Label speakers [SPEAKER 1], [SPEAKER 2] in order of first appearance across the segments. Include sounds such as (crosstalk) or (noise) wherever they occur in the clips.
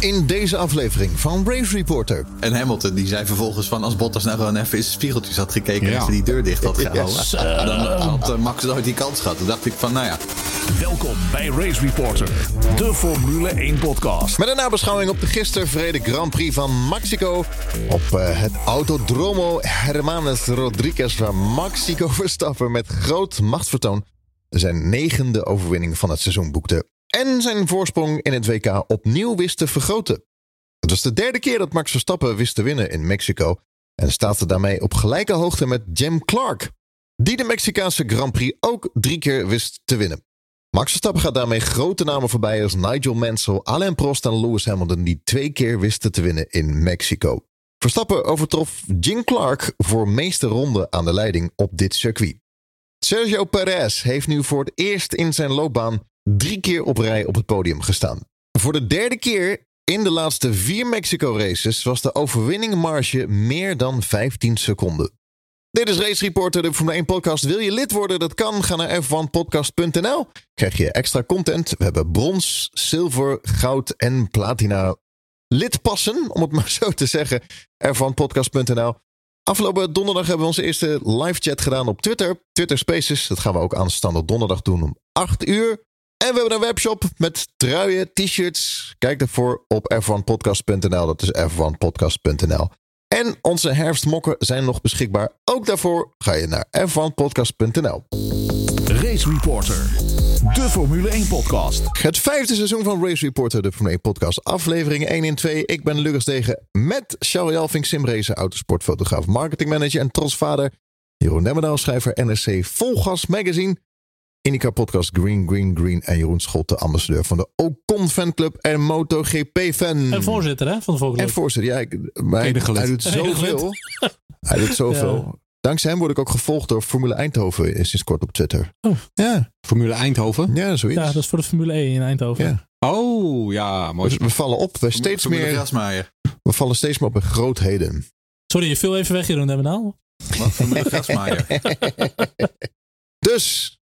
[SPEAKER 1] In deze aflevering van Race Reporter.
[SPEAKER 2] En Hamilton die zei vervolgens van als Bottas nou gewoon even in zijn spiegeltjes had gekeken en
[SPEAKER 3] Ja.
[SPEAKER 2] even die deur dicht had gehouden.
[SPEAKER 1] Yes. (laughs)
[SPEAKER 2] Dan had eh, Max nooit die kans gehad. Toen dacht ik van nou ja,
[SPEAKER 4] Welkom bij Race Reporter, de Formule 1 podcast.
[SPEAKER 1] Met een nabeschouwing op de gisteren verreden Grand Prix van Mexico. Op eh, het Autodromo Hermanes Rodriguez waar Mexico (laughs) Verstappen met groot machtsvertoon zijn negende overwinning van het seizoen boekte. En zijn voorsprong in het WK opnieuw wist te vergroten. Het was de derde keer dat Max Verstappen wist te winnen in Mexico. En staat daarmee op gelijke hoogte met Jim Clark. Die de Mexicaanse Grand Prix ook drie keer wist te winnen. Max Verstappen gaat daarmee grote namen voorbij als Nigel Mansell, Alain Prost en Lewis Hamilton die twee keer wisten te winnen in Mexico. Verstappen overtrof Jim Clark voor meeste ronde aan de leiding op dit circuit. Sergio Perez heeft nu voor het eerst in zijn loopbaan drie keer op rij op het podium gestaan. Voor de derde keer in de laatste vier Mexico races was de overwinningmarge meer dan 15 seconden. Dit is Race Reporter, de Formule 1 podcast. Wil je lid worden? Dat kan. Ga naar f1podcast.nl. Krijg je extra content. We hebben brons, zilver, goud en platina lidpassen, om het (laughs) maar zo te zeggen. f1podcast.nl. Afgelopen donderdag hebben we onze eerste live chat gedaan op Twitter. Twitter Spaces. Dat gaan we ook aanstaande donderdag doen om 8 uur. En we hebben een webshop met truien, t-shirts. Kijk daarvoor op f1podcast.nl. Dat is f1podcast.nl. En onze herfstmokken zijn nog beschikbaar. Ook daarvoor ga je naar f1podcast.nl.
[SPEAKER 4] Race Reporter, de Formule 1 podcast.
[SPEAKER 1] Het vijfde seizoen van Race Reporter, de Formule 1 podcast. Aflevering 1 en 2. Ik ben Lucas Degen met Charles Jalving, simracer, autosportfotograaf, marketingmanager en trotsvader. Jeroen Nemmerdaal, schrijver NRC Volgas Magazine. Indica podcast Green, Green, Green. En Jeroen Scholte, ambassadeur van de Ocon fanclub en MotoGP fan.
[SPEAKER 5] En voorzitter hè, van de Volksclub.
[SPEAKER 1] En voorzitter, ja, ik, maar hij, doet zoveel. Hij doet (laughs) zoveel. Dankzij hem word ik ook gevolgd door Formule Eindhoven is sinds kort op Twitter.
[SPEAKER 5] Oh.
[SPEAKER 1] Ja,
[SPEAKER 3] Formule Eindhoven.
[SPEAKER 1] ja, zoiets.
[SPEAKER 5] Ja, dat is voor de Formule 1 in Eindhoven.
[SPEAKER 1] Ja.
[SPEAKER 3] Oh, ja, mooi.
[SPEAKER 1] Dus we vallen op. We, steeds meer,
[SPEAKER 2] Grasmaaier.
[SPEAKER 1] we vallen steeds meer op in grootheden.
[SPEAKER 5] Sorry, je viel even weg, Jeroen Demmenaal.
[SPEAKER 2] Wat Formule Grasmaaier. (laughs) (laughs)
[SPEAKER 1] Dus,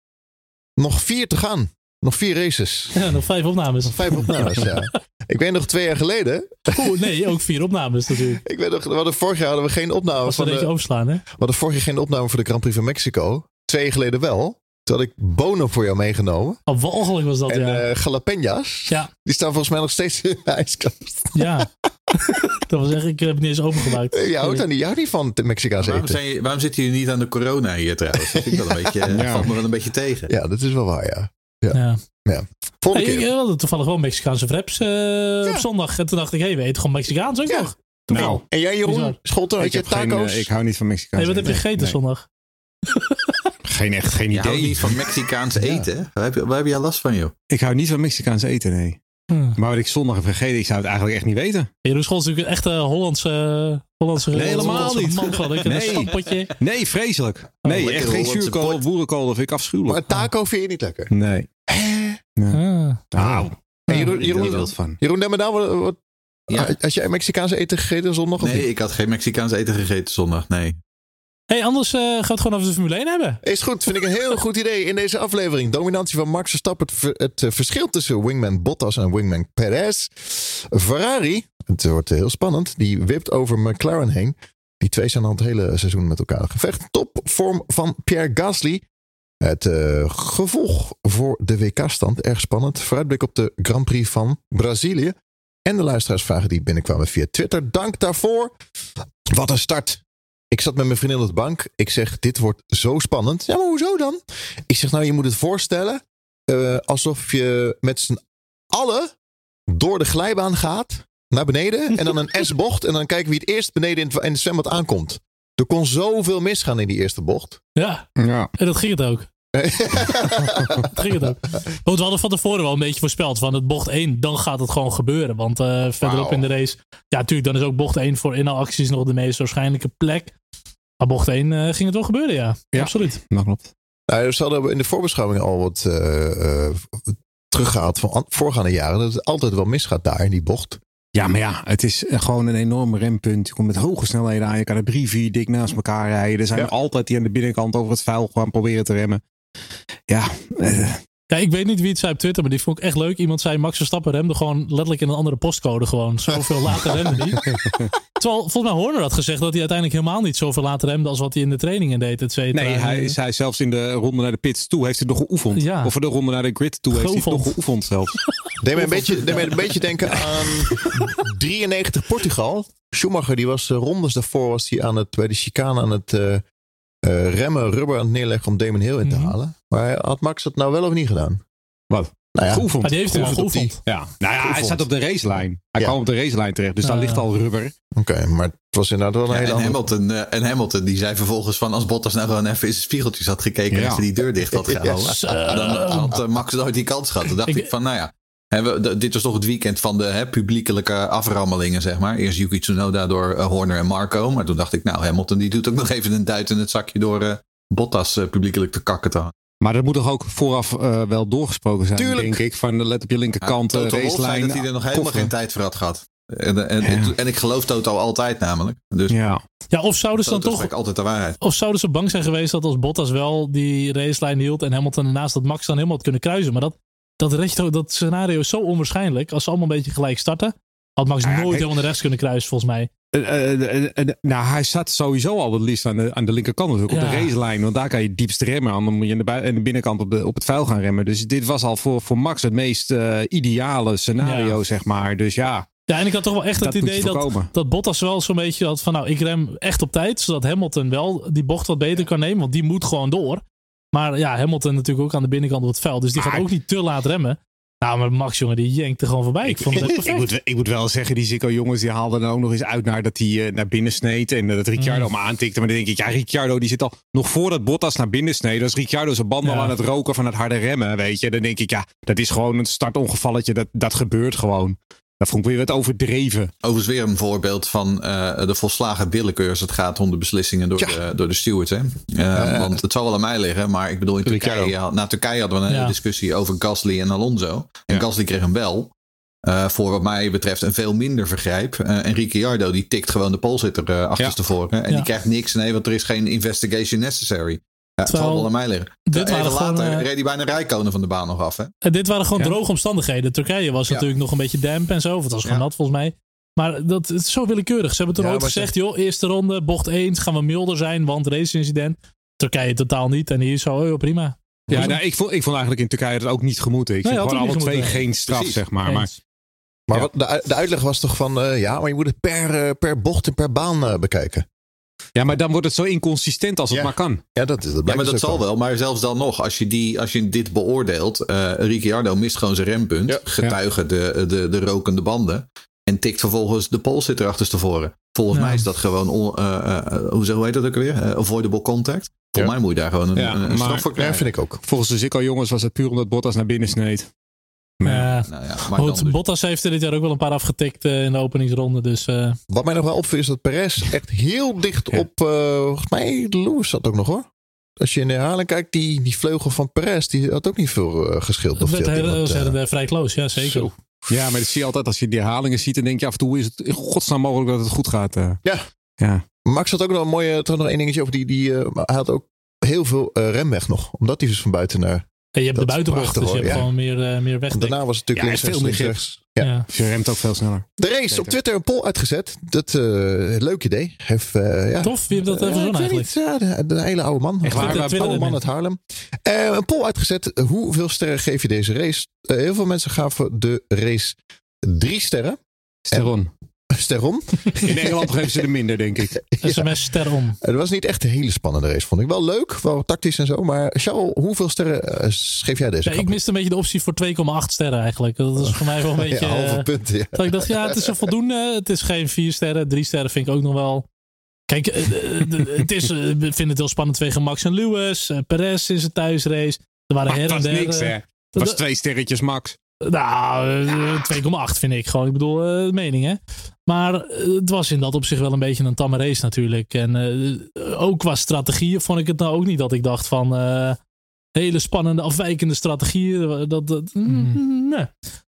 [SPEAKER 1] nog vier te gaan. Nog vier races.
[SPEAKER 5] Ja, nog vijf opnames.
[SPEAKER 1] Nog vijf opnames, ja. (laughs) Ik weet nog twee jaar geleden.
[SPEAKER 5] Oeh, nee, ook vier opnames natuurlijk. (laughs)
[SPEAKER 1] Ik weet nog, we hadden vorig jaar hadden we geen opname
[SPEAKER 5] we
[SPEAKER 1] van de,
[SPEAKER 5] eentje overslaan, hè?
[SPEAKER 1] we hadden vorig jaar geen opname voor de Grand Prix van Mexico. Twee jaar geleden wel. Toen had ik bonen voor jou meegenomen.
[SPEAKER 5] Oh, walgelijk was dat,
[SPEAKER 1] en
[SPEAKER 5] ja.
[SPEAKER 1] eh jalapeñas.
[SPEAKER 5] ja,
[SPEAKER 1] Die staan volgens mij nog steeds in de ijskast.
[SPEAKER 5] ja. (laughs) (laughs) dat was echt, ik heb het niet eens opengemaakt.
[SPEAKER 1] Je houdt, daar niet, je houdt niet van de Mexicaanse
[SPEAKER 2] Waarom,
[SPEAKER 1] eten.
[SPEAKER 2] zijn je, waarom zitten jullie niet aan de corona hier trouwens? Dat vind ik wel een (laughs) beetje,
[SPEAKER 3] Ja.
[SPEAKER 2] valt me wel een beetje tegen.
[SPEAKER 1] Ja, dat is wel waar, ja.
[SPEAKER 5] Ja.
[SPEAKER 1] Volgende
[SPEAKER 5] Hey,
[SPEAKER 1] keer.
[SPEAKER 5] we hadden toevallig wel Mexicaanse wraps eh, op zondag. En toen dacht ik, hé, hey, we eten gewoon Mexicaans ook
[SPEAKER 1] Ja.
[SPEAKER 5] nog.
[SPEAKER 3] Nou,
[SPEAKER 1] En jij, Jeroen. Scholten, had
[SPEAKER 3] ik,
[SPEAKER 1] je
[SPEAKER 3] geen,
[SPEAKER 1] taco's?
[SPEAKER 3] eh, ik hou niet van Mexicaans.
[SPEAKER 5] Hey, wat heb je gegeten zondag? (laughs)
[SPEAKER 3] Geen echt, geen
[SPEAKER 2] Je houdt
[SPEAKER 3] idee.
[SPEAKER 2] niet van Mexicaans eten. Waar heb, je, waar heb je last van, joh?
[SPEAKER 3] Ik hou niet van Mexicaans eten, nee.
[SPEAKER 5] Hm.
[SPEAKER 3] Maar wat ik zondag heb gegeten, ik zou het eigenlijk echt niet weten.
[SPEAKER 5] Jeroen Scholz is natuurlijk een echte Hollandse... Hollandse
[SPEAKER 3] Nee, helemaal
[SPEAKER 5] Hollandse
[SPEAKER 3] niet.
[SPEAKER 5] Man. Ik een
[SPEAKER 3] Nee.
[SPEAKER 5] stampotje.
[SPEAKER 3] Nee, vreselijk.
[SPEAKER 5] Oh,
[SPEAKER 3] Nee, echt geen
[SPEAKER 2] Hollandse
[SPEAKER 3] zuurkool,
[SPEAKER 2] pot.
[SPEAKER 3] boerenkool, dat vind ik afschuwelijk.
[SPEAKER 1] Maar taco vind je niet lekker?
[SPEAKER 3] Nee.
[SPEAKER 5] Ah.
[SPEAKER 3] Nou,
[SPEAKER 1] En Jeroen, Jeroen,
[SPEAKER 3] er wild van.
[SPEAKER 1] Jeroen Demmerdaal, wat, wat,
[SPEAKER 2] Ja.
[SPEAKER 1] had jij Mexicaanse eten gegeten zondag? Of
[SPEAKER 2] Nee,
[SPEAKER 1] niet?
[SPEAKER 2] ik had geen Mexicaans eten gegeten zondag. Nee.
[SPEAKER 5] Hey, anders eh, gaan we het gewoon over de Formule 1 hebben.
[SPEAKER 1] Is goed, vind ik een heel goed idee in deze aflevering. Dominantie van Max Verstappen, het, het eh, verschil tussen wingman Bottas en wingman Perez. Ferrari, het wordt heel spannend, die wipt over McLaren heen. Die twee zijn al het hele seizoen met elkaar gevecht. Topvorm van Pierre Gasly. Het eh, gevolg voor de WK-stand, erg spannend. Vooruitblik op de Grand Prix van Brazilië. En de luisteraarsvragen die binnenkwamen via Twitter. Dank daarvoor. Wat een start. Ik zat met mijn vriendin op de bank. Ik zeg, dit wordt zo spannend. Ja, maar hoezo dan? Ik zeg, nou, je moet het voorstellen eh, alsof je met z'n allen door de glijbaan gaat naar beneden. En dan een (laughs) S-bocht. En dan kijken wie het eerst beneden in het, in het zwembad aankomt. Er kon zoveel misgaan in die eerste bocht.
[SPEAKER 5] Ja,
[SPEAKER 3] Ja.
[SPEAKER 5] en dat ging het ook. (laughs) Dat ging het ook. Want we hadden van tevoren wel een beetje voorspeld van het bocht 1, dan gaat het gewoon gebeuren. Want eh, verderop in de race, ja natuurlijk, dan is ook bocht 1 voor inhaalacties nog de meest waarschijnlijke plek. Maar bocht 1 eh, ging het wel gebeuren, ja.
[SPEAKER 3] Ja.
[SPEAKER 5] Absoluut.
[SPEAKER 3] Dat klopt.
[SPEAKER 1] Nou, ze hadden in de voorbeschouwing al wat eh, eh, teruggehaald van an- voorgaande jaren. Dat het altijd wel misgaat daar in die bocht.
[SPEAKER 3] Ja, maar ja, het is gewoon een enorm rempunt. Je komt met hoge snelheden aan. Je kan er drie, vier dik naast elkaar rijden. Er zijn
[SPEAKER 1] Ja.
[SPEAKER 3] er altijd die aan de binnenkant over het vuil gaan proberen te remmen. Ja, eh,
[SPEAKER 5] Ja, ik weet niet wie het zei op Twitter, maar die vond ik echt leuk. Iemand zei Max Verstappen remde gewoon letterlijk in een andere postcode gewoon. Zoveel later remde hij. (laughs) Terwijl volgens mij Horner had gezegd dat hij uiteindelijk helemaal niet zoveel later remde als wat hij in de trainingen deed, et cetera.
[SPEAKER 3] Nee, hij zei zelfs in de ronde naar de pits toe heeft hij nog geoefend.
[SPEAKER 5] Ja.
[SPEAKER 3] Of de ronde naar de grid toe heeft hij nog geoefend zelfs. (laughs)
[SPEAKER 1] Deed mij een beetje, deed mij een beetje denken aan (laughs) 93 Portugal. Schumacher, die was eh, rondes daarvoor was hij aan het, bij de chicane aan het eh, eh, remmen, rubber aan het neerleggen om Damon Hill in te
[SPEAKER 5] Mhm.
[SPEAKER 1] halen. Maar had Max dat nou wel of niet gedaan?
[SPEAKER 3] Wat?
[SPEAKER 1] Nou ja,
[SPEAKER 3] Geoefend.
[SPEAKER 5] Maar die heeft
[SPEAKER 1] Geoefend
[SPEAKER 5] geoefend.
[SPEAKER 3] Ja, nou ja, hij staat op de racelijn. Hij
[SPEAKER 1] Ja.
[SPEAKER 3] kwam op de racelijn terecht, dus daar
[SPEAKER 5] Ah.
[SPEAKER 3] ligt al rubber.
[SPEAKER 1] oké, maar het was inderdaad wel een
[SPEAKER 2] Ja,
[SPEAKER 1] hele
[SPEAKER 2] en,
[SPEAKER 1] andere...
[SPEAKER 2] Hamilton, eh, en Hamilton die zei vervolgens van als Bottas nou gewoon even in zijn spiegeltjes had gekeken en even die deur dicht had (laughs) gehouden. Dan had Max nooit die kans gehad. Toen dacht
[SPEAKER 5] Ik-
[SPEAKER 2] ik, van nou ja, hè, we- d- dit was toch het weekend van de hè, publiekelijke aframmelingen zeg maar. Eerst Yuki Tsunoda door eh, Horner en Marco. Maar toen dacht ik nou Hamilton die doet ook (laughs) nog even een duit in het zakje door eh, Bottas eh, publiekelijk te kakken te.
[SPEAKER 3] Maar dat moet toch ook vooraf eh, wel doorgesproken zijn,
[SPEAKER 1] Tuurlijk.
[SPEAKER 3] denk ik. Van let op je linkerkant,
[SPEAKER 2] Ja,
[SPEAKER 3] eh, racelijn.
[SPEAKER 2] dat hij er nog helemaal
[SPEAKER 3] koffer.
[SPEAKER 2] geen tijd voor had gehad. En, en,
[SPEAKER 3] Ja.
[SPEAKER 2] en ik geloof Toto altijd namelijk. Dus
[SPEAKER 3] Ja.
[SPEAKER 5] Ja, of zouden ze dan
[SPEAKER 2] Toto
[SPEAKER 5] toch
[SPEAKER 2] altijd de waarheid.
[SPEAKER 5] Of zouden ze bang zijn geweest dat als Bottas wel die racelijn hield en Hamilton ernaast dat Max dan helemaal had kunnen kruisen. Maar dat, dat, dat scenario is zo onwaarschijnlijk. Als ze allemaal een beetje gelijk starten, had Max
[SPEAKER 3] ja,
[SPEAKER 5] nooit helemaal naar rechts kunnen kruisen volgens mij.
[SPEAKER 3] Eh, eh, eh, nou, hij zat sowieso al het liefst aan de, aan de linkerkant, natuurlijk, op de racelijn. Want daar kan je diepst remmen. Dan moet je aan de, binnenkant op, de, op het vuil gaan remmen. Dus dit was al voor, voor Max het meest ideale scenario, zeg maar. Dus ja,
[SPEAKER 5] Ja, en ik had toch wel echt
[SPEAKER 3] dat
[SPEAKER 5] het idee dat, dat Bottas wel zo'n beetje had van nou, ik rem echt op tijd. Zodat Hamilton wel die bocht wat beter kan nemen, want die moet gewoon door. Maar ja, Hamilton natuurlijk ook aan de binnenkant op het veld. Dus die gaat
[SPEAKER 3] Maar-
[SPEAKER 5] ook niet te laat remmen. Nou, maar Max, jongen, die jenkt er gewoon voorbij. Ik vond het
[SPEAKER 3] ik, moet, ik moet wel zeggen, die Zico jongens die haalden dan ook nog eens uit naar dat hij eh, naar binnen sneed. En eh, dat Ricciardo
[SPEAKER 5] Mm.
[SPEAKER 3] hem aantikte. Maar dan denk ik, ja, Ricciardo die zit al nog voordat Bottas naar binnen sneed. Dus Ricciardo zijn banden
[SPEAKER 5] Ja.
[SPEAKER 3] al aan het roken van het harde remmen, weet je. Dan denk ik, ja, dat is gewoon een startongevalletje. Dat, dat gebeurt gewoon. Dat vond ik weer wat overdreven.
[SPEAKER 2] Overigens weer een voorbeeld van eh, de volslagen willekeur als het gaat om de beslissingen door,
[SPEAKER 1] Ja.
[SPEAKER 2] de, door de stewards. Hè? Eh, want het zal wel aan mij liggen, maar ik bedoel, in. Turkije, had- na Turkije hadden we een
[SPEAKER 5] Ja.
[SPEAKER 2] discussie over Gasly en Alonso. En
[SPEAKER 3] Ja.
[SPEAKER 2] Gasly kreeg hem wel. eh, voor wat mij betreft een veel minder vergrijp. Eh, en Ricciardo die tikt gewoon de polsitter uh, achterstevoren. En
[SPEAKER 5] Ja.
[SPEAKER 2] die krijgt niks, nee, want er is geen investigation necessary. Ja, het zal wel aan mij liggen.
[SPEAKER 5] dit waren gewoon,
[SPEAKER 2] later
[SPEAKER 5] eh,
[SPEAKER 2] reed hij bijna Rijkonen van de baan nog af. Hè?
[SPEAKER 5] En dit waren gewoon
[SPEAKER 3] Ja.
[SPEAKER 5] droge omstandigheden. Turkije was
[SPEAKER 2] Ja.
[SPEAKER 5] natuurlijk nog een beetje damp en zo. Of het was gewoon
[SPEAKER 2] Ja.
[SPEAKER 5] nat volgens mij. Maar dat het is zo willekeurig. Ze hebben toen
[SPEAKER 1] Ja,
[SPEAKER 5] ooit gezegd, joh, eerste ronde, bocht 1, gaan we milder zijn, want race-incident. Turkije totaal niet. En hier zo, oh, joh, prima.
[SPEAKER 3] Ja, nou, ik, vond, ik vond eigenlijk in Turkije dat ook niet gemoeten. Ik
[SPEAKER 5] Nee,
[SPEAKER 3] vind
[SPEAKER 5] had
[SPEAKER 3] gewoon alle twee geen straf,
[SPEAKER 2] Precies.
[SPEAKER 3] zeg maar. maar
[SPEAKER 5] Eens.
[SPEAKER 1] Maar
[SPEAKER 3] Ja.
[SPEAKER 1] wat, de, de uitleg was toch van, eh, ja, maar je moet het per, eh, per bocht en per baan eh, bekijken.
[SPEAKER 3] Ja, maar dan wordt het zo inconsistent als het
[SPEAKER 1] Ja.
[SPEAKER 3] maar kan.
[SPEAKER 1] Ja, dat, is, dat
[SPEAKER 2] Ja, maar dat
[SPEAKER 1] dus ook
[SPEAKER 2] zal wel. Maar zelfs dan nog, als je, die, als je dit beoordeelt. eh Ricciardo mist gewoon zijn rempunt.
[SPEAKER 1] Ja.
[SPEAKER 2] Getuigen de, de, de rokende banden. En tikt vervolgens de polsitter achterstevoren. Volgens
[SPEAKER 5] Ja.
[SPEAKER 2] mij is dat gewoon, on, eh, eh, hoe, hoe heet dat ook weer? Avoidable contact. Volgens
[SPEAKER 1] Ja.
[SPEAKER 2] mij moet je daar gewoon een,
[SPEAKER 3] Ja,
[SPEAKER 2] een, een
[SPEAKER 3] maar-
[SPEAKER 2] straf voor
[SPEAKER 1] Ja,
[SPEAKER 2] krijgen.
[SPEAKER 1] vind ik ook.
[SPEAKER 3] Volgens de Zico jongens was het puur omdat Bottas naar binnen sneed. Ja.
[SPEAKER 2] Nou ja, maar
[SPEAKER 5] Goed,
[SPEAKER 2] dus.
[SPEAKER 5] Bottas heeft er dit jaar ook wel een paar afgetikt eh, in de openingsronde. Dus eh,
[SPEAKER 1] Wat mij nog wel opviel is dat Perez echt heel dicht
[SPEAKER 3] Ja.
[SPEAKER 1] op, eh, volgens mij, Lewis zat ook nog hoor. Als je in de herhaling kijkt, die, die vleugel van Perez, die had ook niet veel gescheeld.
[SPEAKER 5] het
[SPEAKER 1] Of
[SPEAKER 5] werd heel- vrij close, ja zeker.
[SPEAKER 1] zo.
[SPEAKER 3] ja, maar dat zie je altijd als je die herhalingen ziet. Dan denk je af en toe, is het in godsnaam mogelijk dat het goed gaat? eh?
[SPEAKER 1] Ja.
[SPEAKER 3] Ja.
[SPEAKER 1] Max had ook nog een mooie, toch nog één dingetje over die, die eh, hij had ook heel veel eh, remweg nog. Omdat hij dus van buiten naar,
[SPEAKER 5] En je hebt
[SPEAKER 1] Dat
[SPEAKER 5] de buitenbocht, dus je hebt gewoon meer, eh, meer weg.
[SPEAKER 1] en daarna was het natuurlijk
[SPEAKER 3] Ja,
[SPEAKER 1] links,
[SPEAKER 3] veel meer
[SPEAKER 1] rechts. Ja.
[SPEAKER 5] Ja.
[SPEAKER 3] Je remt ook veel sneller.
[SPEAKER 1] De race
[SPEAKER 3] Beter.
[SPEAKER 1] op Twitter een poll uitgezet. Dat eh leuk idee. Heeft, eh, ja.
[SPEAKER 5] Tof, wie heeft dat even
[SPEAKER 1] ik weet
[SPEAKER 5] eigenlijk?
[SPEAKER 1] niet, ja, de, de hele oude man.
[SPEAKER 3] Echt waar?
[SPEAKER 1] Oude
[SPEAKER 5] Twitter-
[SPEAKER 1] oude man uit Haarlem. Eh, een poll uitgezet. Hoeveel sterren geef je deze race? Heel veel mensen gaven de race drie sterren.
[SPEAKER 3] Steron.
[SPEAKER 1] Sterron.
[SPEAKER 3] In Engeland geven ze er minder, denk ik. (laughs)
[SPEAKER 5] SMS ster om.
[SPEAKER 1] Het was niet echt een hele spannende race, vond ik. Wel leuk, wel tactisch en zo. Maar Charles, hoeveel sterren eh, geef jij deze?
[SPEAKER 5] Ja, ik miste een beetje de optie voor 2,8 sterren eigenlijk. Dat is voor mij wel een (laughs) beetje...
[SPEAKER 1] Ja, halve
[SPEAKER 5] eh,
[SPEAKER 1] punt. Ja.
[SPEAKER 5] dat ik dacht, ja, het is een voldoende. Het is geen 4 sterren. 3 sterren vind ik ook nog wel... Kijk, eh, eh, het is, eh, ik vind het heel spannend tegen Max en Lewis. eh, Perez in zijn thuisrace. Er waren
[SPEAKER 3] Maar
[SPEAKER 5] her
[SPEAKER 3] het
[SPEAKER 5] en
[SPEAKER 3] was
[SPEAKER 5] der...
[SPEAKER 3] niks,
[SPEAKER 5] eh,
[SPEAKER 3] hè. Het was twee sterretjes max.
[SPEAKER 5] Nou, eh, 2,8 vind ik gewoon. Ik bedoel, eh, mening hè. Maar eh, het was in dat opzicht wel een beetje een tamme race natuurlijk. En eh, ook qua strategieën vond ik het nou ook niet dat ik dacht van... eh, hele spannende, afwijkende strategieën. Dat, dat, mm, nee.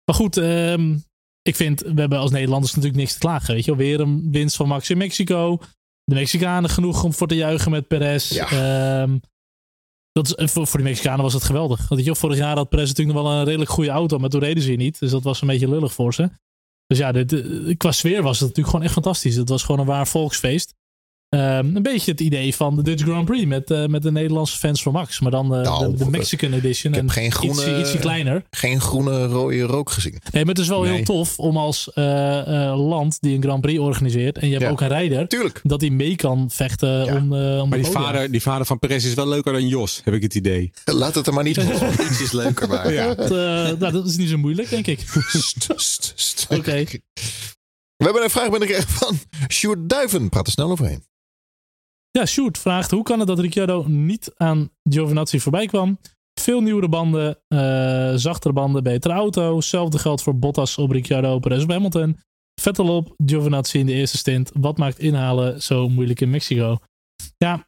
[SPEAKER 5] Maar goed, ehm, ik vind, we hebben als Nederlanders natuurlijk niks te klagen. Weet je, weer een winst van Max in Mexico. De Mexicanen genoeg om voor te juichen met Perez.
[SPEAKER 1] Ja.
[SPEAKER 5] Ehm, dat is, voor, voor die Mexicanen was het geweldig. Want je, vorig jaar had Perez natuurlijk nog wel een redelijk goede auto, maar toen reden ze hier niet. Dus dat was een beetje lullig voor ze. Dus ja, eh, qua sfeer was het natuurlijk gewoon echt fantastisch. Het was gewoon een waar volksfeest. Ehm, een beetje het idee van de Dutch Grand Prix met, uh, met de Nederlandse fans van Max. Maar dan uh,
[SPEAKER 1] Nou,
[SPEAKER 5] de, de, Mexican edition.
[SPEAKER 1] ik heb
[SPEAKER 5] en
[SPEAKER 1] geen groene-
[SPEAKER 5] ietsje, ietsje kleiner.
[SPEAKER 1] Geen groene rode rook gezien.
[SPEAKER 5] Nee, maar het is wel
[SPEAKER 3] Nee.
[SPEAKER 5] heel tof om als eh, eh, land die een Grand Prix organiseert. En je hebt
[SPEAKER 1] Ja.
[SPEAKER 5] ook een rijder.
[SPEAKER 1] Tuurlijk.
[SPEAKER 5] Dat hij mee kan vechten
[SPEAKER 1] Ja.
[SPEAKER 5] om, eh om
[SPEAKER 3] Maar
[SPEAKER 5] de
[SPEAKER 3] die vader, die vader van Perez is wel leuker dan Jos, heb ik het idee. (laughs)
[SPEAKER 1] Laat het er maar niet op. (laughs)
[SPEAKER 2] Iets is leuker, maar
[SPEAKER 3] Ja.
[SPEAKER 5] Dat, eh, nou, dat is niet zo moeilijk, denk ik. (laughs) Oké.
[SPEAKER 1] We hebben een vraag binnengekregen van Sjoerd Duiven. Praat er snel overheen.
[SPEAKER 5] Ja, Sjoerd vraagt: hoe kan het dat Ricciardo niet aan Giovinazzi voorbij kwam? Veel nieuwere banden, eh, zachtere banden, betere auto. Hetzelfde geldt voor Bottas op Ricciardo, Perez op Hamilton. Vettel op, Giovinazzi in de eerste stint. Wat maakt inhalen zo moeilijk in Mexico? Ja,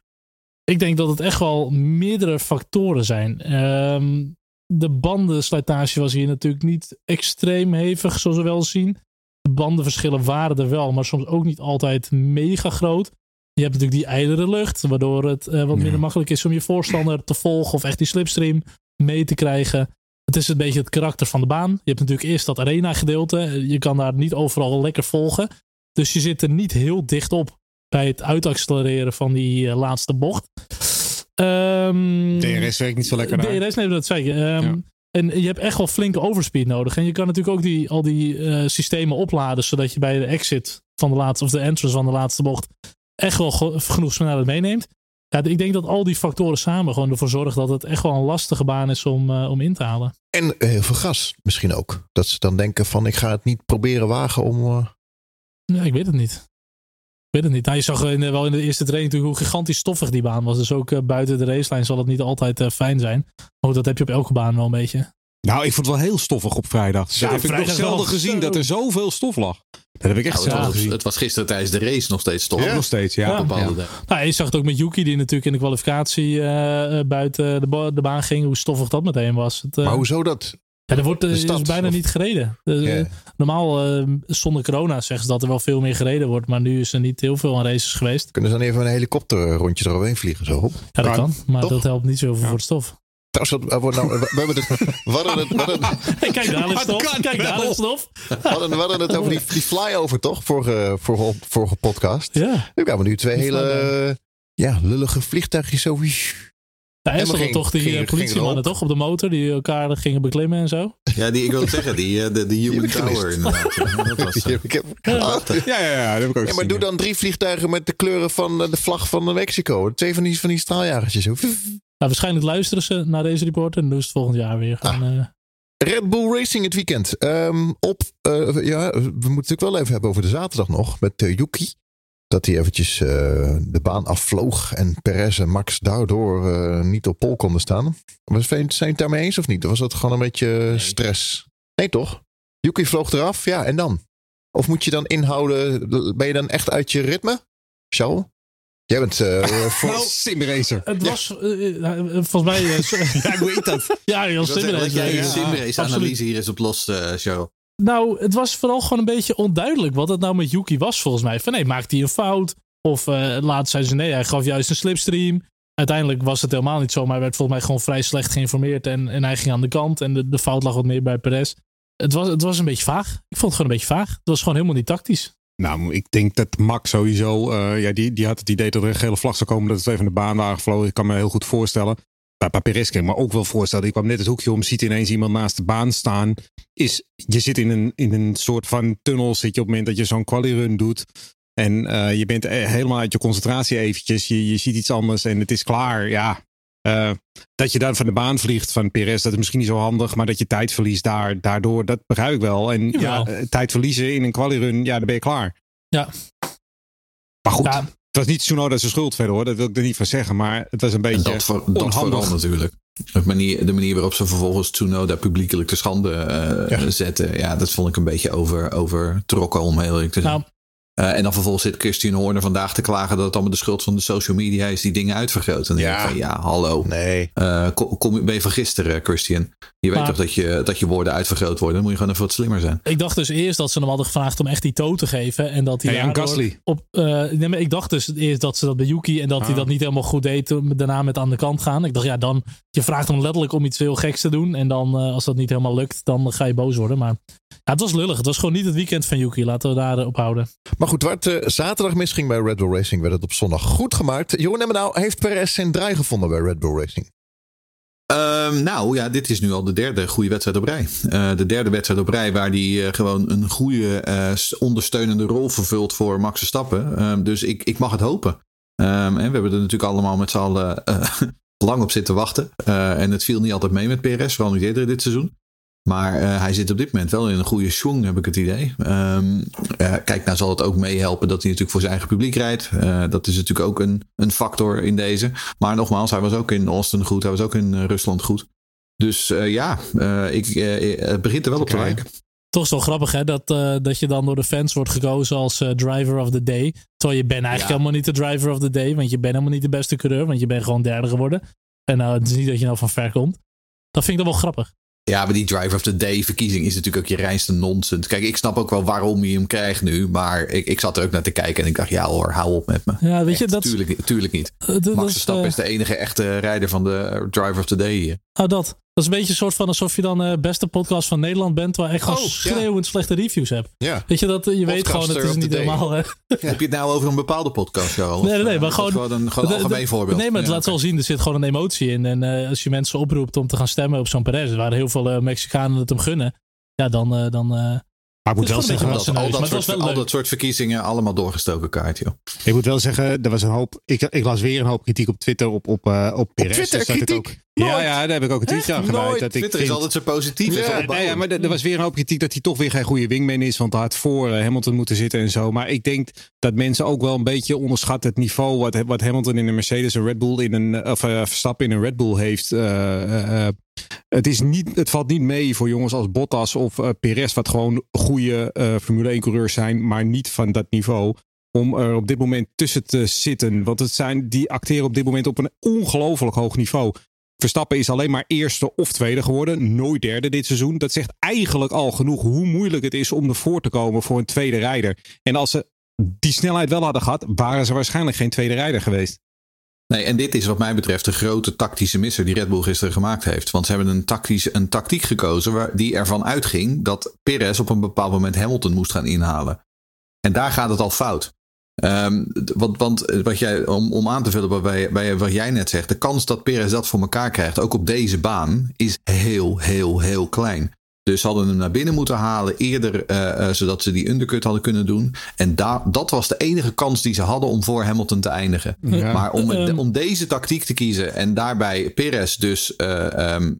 [SPEAKER 5] ik denk dat het echt wel meerdere factoren zijn. Ehm, de bandenslijtage was hier natuurlijk niet extreem hevig, zoals we wel zien. De bandenverschillen waren er wel, maar soms ook niet altijd mega groot. Je hebt natuurlijk die ijlere lucht, waardoor het eh, wat minder makkelijk is om je voorstander te volgen of echt die slipstream mee te krijgen. Het is een beetje het karakter van de baan. Je hebt natuurlijk eerst dat arena gedeelte. Je kan daar niet overal lekker volgen. Dus je zit er niet heel dicht op bij het uitaccelereren van die eh, laatste bocht. Ehm,
[SPEAKER 3] DRS werkt niet zo lekker daar.
[SPEAKER 5] DRS, nee, dat. Ehm,
[SPEAKER 3] Ja.
[SPEAKER 5] En je hebt echt wel flinke overspeed nodig. En je kan natuurlijk ook die, al die eh, systemen opladen, zodat je bij de exit van de laatste, of de entrance van de laatste bocht, echt wel ge- genoeg snelheid meeneemt. Ja, ik denk dat al die factoren samen gewoon ervoor zorgen dat het echt wel een lastige baan is om, eh, om in te halen.
[SPEAKER 1] En heel veel gas misschien ook. Dat ze dan denken van ik ga het niet proberen wagen om... eh,
[SPEAKER 5] Ja, ik weet het niet. Ik weet het niet. Nou, je zag in, de- wel in de eerste training natuurlijk hoe gigantisch stoffig die baan was. Dus ook eh, buiten de racelijn zal het niet altijd eh, fijn zijn. Maar goed, dat heb je op elke baan wel een beetje.
[SPEAKER 3] Nou, ik vond het wel heel stoffig op vrijdag.
[SPEAKER 5] Ja,
[SPEAKER 3] dat heb ik nog zelden gezien dat er zoveel stof lag. Dat heb ik echt
[SPEAKER 2] Nou, het, was,
[SPEAKER 3] gezien.
[SPEAKER 2] het was gisteren tijdens de race nog steeds toch?
[SPEAKER 3] Nog steeds, ja.
[SPEAKER 5] Nou, je zag het ook met Yuki, die natuurlijk in de kwalificatie eh, eh, buiten de, ba- de baan ging. Hoe stoffig dat meteen was. Het, eh,
[SPEAKER 1] Maar hoezo dat?
[SPEAKER 5] ja, er wordt eh, is bijna
[SPEAKER 1] of-
[SPEAKER 5] niet gereden. Eh. Normaal, eh, zonder corona, zeggen ze dat er wel veel meer gereden wordt. Maar nu is er niet heel veel aan races geweest.
[SPEAKER 1] Kunnen ze dan even een helikopter rondje eroverheen vliegen? Zo.
[SPEAKER 5] Ja, dat
[SPEAKER 3] Kan.
[SPEAKER 5] kan. Maar
[SPEAKER 1] Toch?
[SPEAKER 5] dat helpt niet zoveel
[SPEAKER 3] Ja.
[SPEAKER 5] voor de stof.
[SPEAKER 1] Trouwens, wat- wat nou, we hebben het, we hadden het, hadden het, (laughs)
[SPEAKER 5] kijk, daar ligt stof. Kijk, daar ligt stof.
[SPEAKER 1] we hadden, het over die, die flyover toch? Vorige, vorige, vorige podcast.
[SPEAKER 5] Ja.
[SPEAKER 1] Nu kwamen nu twee hele ja, lullige vliegtuigjes zo.
[SPEAKER 5] En hadden
[SPEAKER 1] geen-
[SPEAKER 5] toch die
[SPEAKER 1] geen-
[SPEAKER 5] eh, politiemannen toch op de motor die elkaar gingen beklimmen en zo.
[SPEAKER 2] Ja, die, ik wil het zeggen, die, eh, de, de Human. Tower inderdaad. (laughs) Ja, dat was, eh,
[SPEAKER 1] Ik heb,
[SPEAKER 5] Ja.
[SPEAKER 3] Ja, ja, ja, dat heb ik ook
[SPEAKER 1] ja, maar doe dan drie vliegtuigen met de kleuren van de vlag van Mexico. Twee van die, van die straaljagertjes. Zo.
[SPEAKER 5] Nou, waarschijnlijk luisteren ze naar deze report en doen ze het volgend jaar weer.
[SPEAKER 1] Ah.
[SPEAKER 5] eh,
[SPEAKER 1] Red Bull Racing het weekend. Ehm, op, eh, ja, we moeten het natuurlijk wel even hebben over de zaterdag nog. Met eh, Yuki. Dat hij eventjes eh, de baan afvloog. En Perez en Max daardoor eh, niet op pol konden staan. Was, zijn je het daarmee eens of niet? Of was dat gewoon een beetje stress? Nee toch? Yuki vloog eraf. Ja, en dan? Of moet je dan inhouden? Ben je dan echt uit je ritme? Charles? Jij bent (laughs) eh, voor...
[SPEAKER 3] Nou, simracer.
[SPEAKER 5] het was eh, eh, volgens mij. eh, (laughs)
[SPEAKER 3] Ja, ik weet dat.
[SPEAKER 5] ja,
[SPEAKER 2] wil zeggen, Leg jij je
[SPEAKER 5] ja,
[SPEAKER 2] simrace
[SPEAKER 5] absoluut.
[SPEAKER 2] analyse hier eens op los, eh, show.
[SPEAKER 5] Nou, het was vooral gewoon een beetje onduidelijk wat het nou met Yuki was volgens mij. Van nee, maakt hij een fout? Of laatst zeiden ze nee, hij gaf juist een slipstream. Uiteindelijk was het helemaal niet zo, maar hij werd volgens mij gewoon vrij slecht geïnformeerd. En, en hij ging aan de kant en de, de fout lag wat meer bij Perez. Het was, het was een beetje vaag. Ik vond het gewoon een beetje vaag. Het was gewoon helemaal niet tactisch.
[SPEAKER 3] Nou, ik denk dat Max sowieso, eh, ja, die, die had het idee dat er een gele vlag zou komen, dat het even de baan waren gevlogen. Ik kan me heel goed voorstellen. Bij Perez kan ik me ook wel voorstellen. Ik kwam net het hoekje om, ziet ineens iemand naast de baan staan. Is, je zit in een, in een soort van tunnel, zit je op het moment dat je zo'n quali-run doet. En eh, je bent eh, helemaal uit je concentratie eventjes. Je, je ziet iets anders en het is klaar. Ja, eh, dat je dan van de baan vliegt van Perez, dat is misschien niet zo handig. Maar dat je tijd verliest daar, daardoor, dat begrijp ik wel. En ja,
[SPEAKER 5] Jawel.
[SPEAKER 3] tijd verliezen in een quali-run, ja, dan ben je klaar.
[SPEAKER 5] Ja.
[SPEAKER 3] Maar goed,
[SPEAKER 5] Ja.
[SPEAKER 3] Het was niet Tsunoda zijn schuld verder hoor. Dat wil ik er niet van zeggen. Maar het was een
[SPEAKER 2] En
[SPEAKER 3] beetje
[SPEAKER 2] dat, voor, dat
[SPEAKER 3] onhandig.
[SPEAKER 2] vooral natuurlijk. De manier, de manier waarop ze vervolgens Tsunoda publiekelijk te schande eh,
[SPEAKER 1] Ja.
[SPEAKER 2] zetten. Ja, dat vond ik een beetje over, overtrokken om heel eerlijk te zijn.
[SPEAKER 5] Nou,
[SPEAKER 2] Eh, en dan vervolgens zit Christian Horner vandaag te klagen dat het allemaal de schuld van de social media is die dingen uitvergroten. En dan
[SPEAKER 1] Ja.
[SPEAKER 2] denk ik van, ja, hallo.
[SPEAKER 1] Nee.
[SPEAKER 2] Eh, kom, kom, ben je van gisteren, Christian? Je weet
[SPEAKER 5] Maar-
[SPEAKER 2] toch dat je, dat je woorden uitvergroot worden? Dan moet je gewoon even wat slimmer zijn.
[SPEAKER 5] Ik dacht dus eerst dat ze hem hadden gevraagd om echt die toe te geven. En dat hij
[SPEAKER 3] Hey, Gasly.
[SPEAKER 5] op. eh, nee, maar ik dacht dus eerst dat ze dat bij Yuki en dat hij
[SPEAKER 3] Ah.
[SPEAKER 5] dat niet helemaal goed deed. Daarna met aan de kant gaan. Ik dacht, ja, dan. Je vraagt hem letterlijk om iets heel geks te doen. En dan, eh, als dat niet helemaal lukt, dan ga je boos worden. Maar ja, het was lullig. Het was gewoon niet het weekend van Yuki. Laten we daar op houden.
[SPEAKER 1] Maar goed, waar eh, zaterdag misging bij Red Bull Racing, werd het op zondag goed gemaakt. Jeroen Emmenau heeft Perez zijn draai gevonden bij Red Bull Racing.
[SPEAKER 2] Ehm, nou ja, dit is nu al de derde goede wedstrijd op rij. Eh, de derde wedstrijd op rij waar hij gewoon een goede eh, ondersteunende rol vervult voor Max Verstappen. Ehm, dus ik, ik mag het hopen. Ehm, en we hebben er natuurlijk allemaal met z'n allen eh, (laughs) lang op zitten wachten. Eh, en het viel niet altijd mee met Perez, vooral niet eerder dit seizoen. Maar eh, hij zit op dit moment wel in een goede swing, heb ik het idee. Ehm, eh, kijk, nou zal het ook meehelpen dat hij natuurlijk voor zijn eigen publiek rijdt. Eh, dat is natuurlijk ook een, een factor in deze. Maar nogmaals, hij was ook in Austin goed. Hij was ook in Rusland goed. Dus ja, ik, het begint er wel op te lijken.
[SPEAKER 5] Toch wel grappig hè, dat, dat je dan door de fans wordt gekozen als driver of the day. Terwijl je bent eigenlijk
[SPEAKER 2] Ja.
[SPEAKER 5] helemaal niet de driver of the day. Want je bent helemaal niet de beste coureur. Want je bent gewoon derde geworden. En nou, het is niet dat je nou van ver komt. Dat vind ik dan wel grappig.
[SPEAKER 2] Ja, maar die Driver of the Day verkiezing is natuurlijk ook je reinste nonsens. Kijk, ik snap ook wel waarom je hem krijgt nu. Maar ik, ik zat er ook naar te kijken en ik dacht, ja hoor, hou op met me.
[SPEAKER 5] Ja, weet je,
[SPEAKER 2] Echt,
[SPEAKER 5] dat,
[SPEAKER 2] tuurlijk, niet- tuurlijk niet.
[SPEAKER 5] eh,
[SPEAKER 2] Max Verstappen
[SPEAKER 5] eh,
[SPEAKER 2] is de enige echte rijder van de Driver of the Day hier.
[SPEAKER 5] Oh, dat. Dat is een beetje een soort van alsof je dan eh beste podcast van Nederland bent. Waar echt gewoon
[SPEAKER 1] Oh, ja.
[SPEAKER 5] schreeuwend slechte reviews hebt.
[SPEAKER 1] Ja.
[SPEAKER 5] Weet je dat? Je weet gewoon, het is niet helemaal. hè. (laughs)
[SPEAKER 2] Heb je het nou over een bepaalde podcast, Charles?
[SPEAKER 5] Nee, nee, nee, maar
[SPEAKER 2] eh,
[SPEAKER 5] gewoon-
[SPEAKER 2] Gewoon een, gewoon een
[SPEAKER 5] De- de-
[SPEAKER 2] algemeen voorbeeld.
[SPEAKER 5] Nee, maar het laat wel zien. Er zit gewoon een emotie in. En eh, als je mensen oproept om te gaan stemmen op zo'n Perez. Waar heel veel eh, Mexicanen het hem gunnen. Ja, dan. dan
[SPEAKER 3] Maar ik moet wel zeggen,
[SPEAKER 5] een
[SPEAKER 2] dat,
[SPEAKER 5] Maar
[SPEAKER 2] al, dat
[SPEAKER 5] was
[SPEAKER 2] soort,
[SPEAKER 5] wel
[SPEAKER 2] al dat soort verkiezingen allemaal doorgestoken kaart, joh.
[SPEAKER 3] ik moet wel zeggen, er was een hoop. Ik, ik las weer een hoop kritiek op Twitter op, op, eh, op Perez.
[SPEAKER 1] Twitter
[SPEAKER 3] Dus
[SPEAKER 1] kritiek?
[SPEAKER 3] Ook, ja, ja, daar heb ik ook een tweetje aan gewijd. Dat ik
[SPEAKER 2] Twitter
[SPEAKER 3] vind-
[SPEAKER 2] is altijd zo positief.
[SPEAKER 1] Ja,
[SPEAKER 3] nee, ja, maar er was weer een hoop kritiek dat hij toch weer geen goede wingman is. Want hij had voor eh, Hamilton moeten zitten en zo. Maar ik denk dat mensen ook wel een beetje onderschatten het niveau. wat, wat Hamilton in een Mercedes en Red Bull in een. of eh, Verstappen in een Red Bull heeft. Het, is niet, het valt niet mee voor jongens als Bottas of eh Perez. Wat gewoon goede eh, Formule 1 coureurs zijn. Maar niet van dat niveau. Om er op dit moment tussen te zitten. Want het zijn, die acteren op dit moment op een ongelooflijk hoog niveau. Verstappen is alleen maar eerste of tweede geworden. Nooit derde dit seizoen. Dat zegt eigenlijk al genoeg hoe moeilijk het is om ervoor te komen voor een tweede rijder. En als ze die snelheid wel hadden gehad, waren ze waarschijnlijk geen tweede rijder geweest.
[SPEAKER 2] Nee, en dit is wat mij betreft de grote tactische misser die Red Bull gisteren gemaakt heeft. Want ze hebben een, tactisch, een tactiek gekozen waar, die ervan uitging dat Perez op een bepaald moment Hamilton moest gaan inhalen. En daar gaat het al fout. Ehm, want, want eh, wat jij, om, om aan te vullen bij, bij wat jij net zegt, de kans dat Perez dat voor elkaar krijgt, ook op deze baan, is heel, heel, heel klein. Dus ze hadden hem naar binnen moeten halen eerder, eh, eh, zodat ze die undercut hadden kunnen doen. En da dat was de enige kans die ze hadden om voor Hamilton te eindigen.
[SPEAKER 3] Ja.
[SPEAKER 2] Maar om, (laughs)
[SPEAKER 5] Ehm.
[SPEAKER 2] om deze tactiek te kiezen en daarbij Perez dus eh, ehm,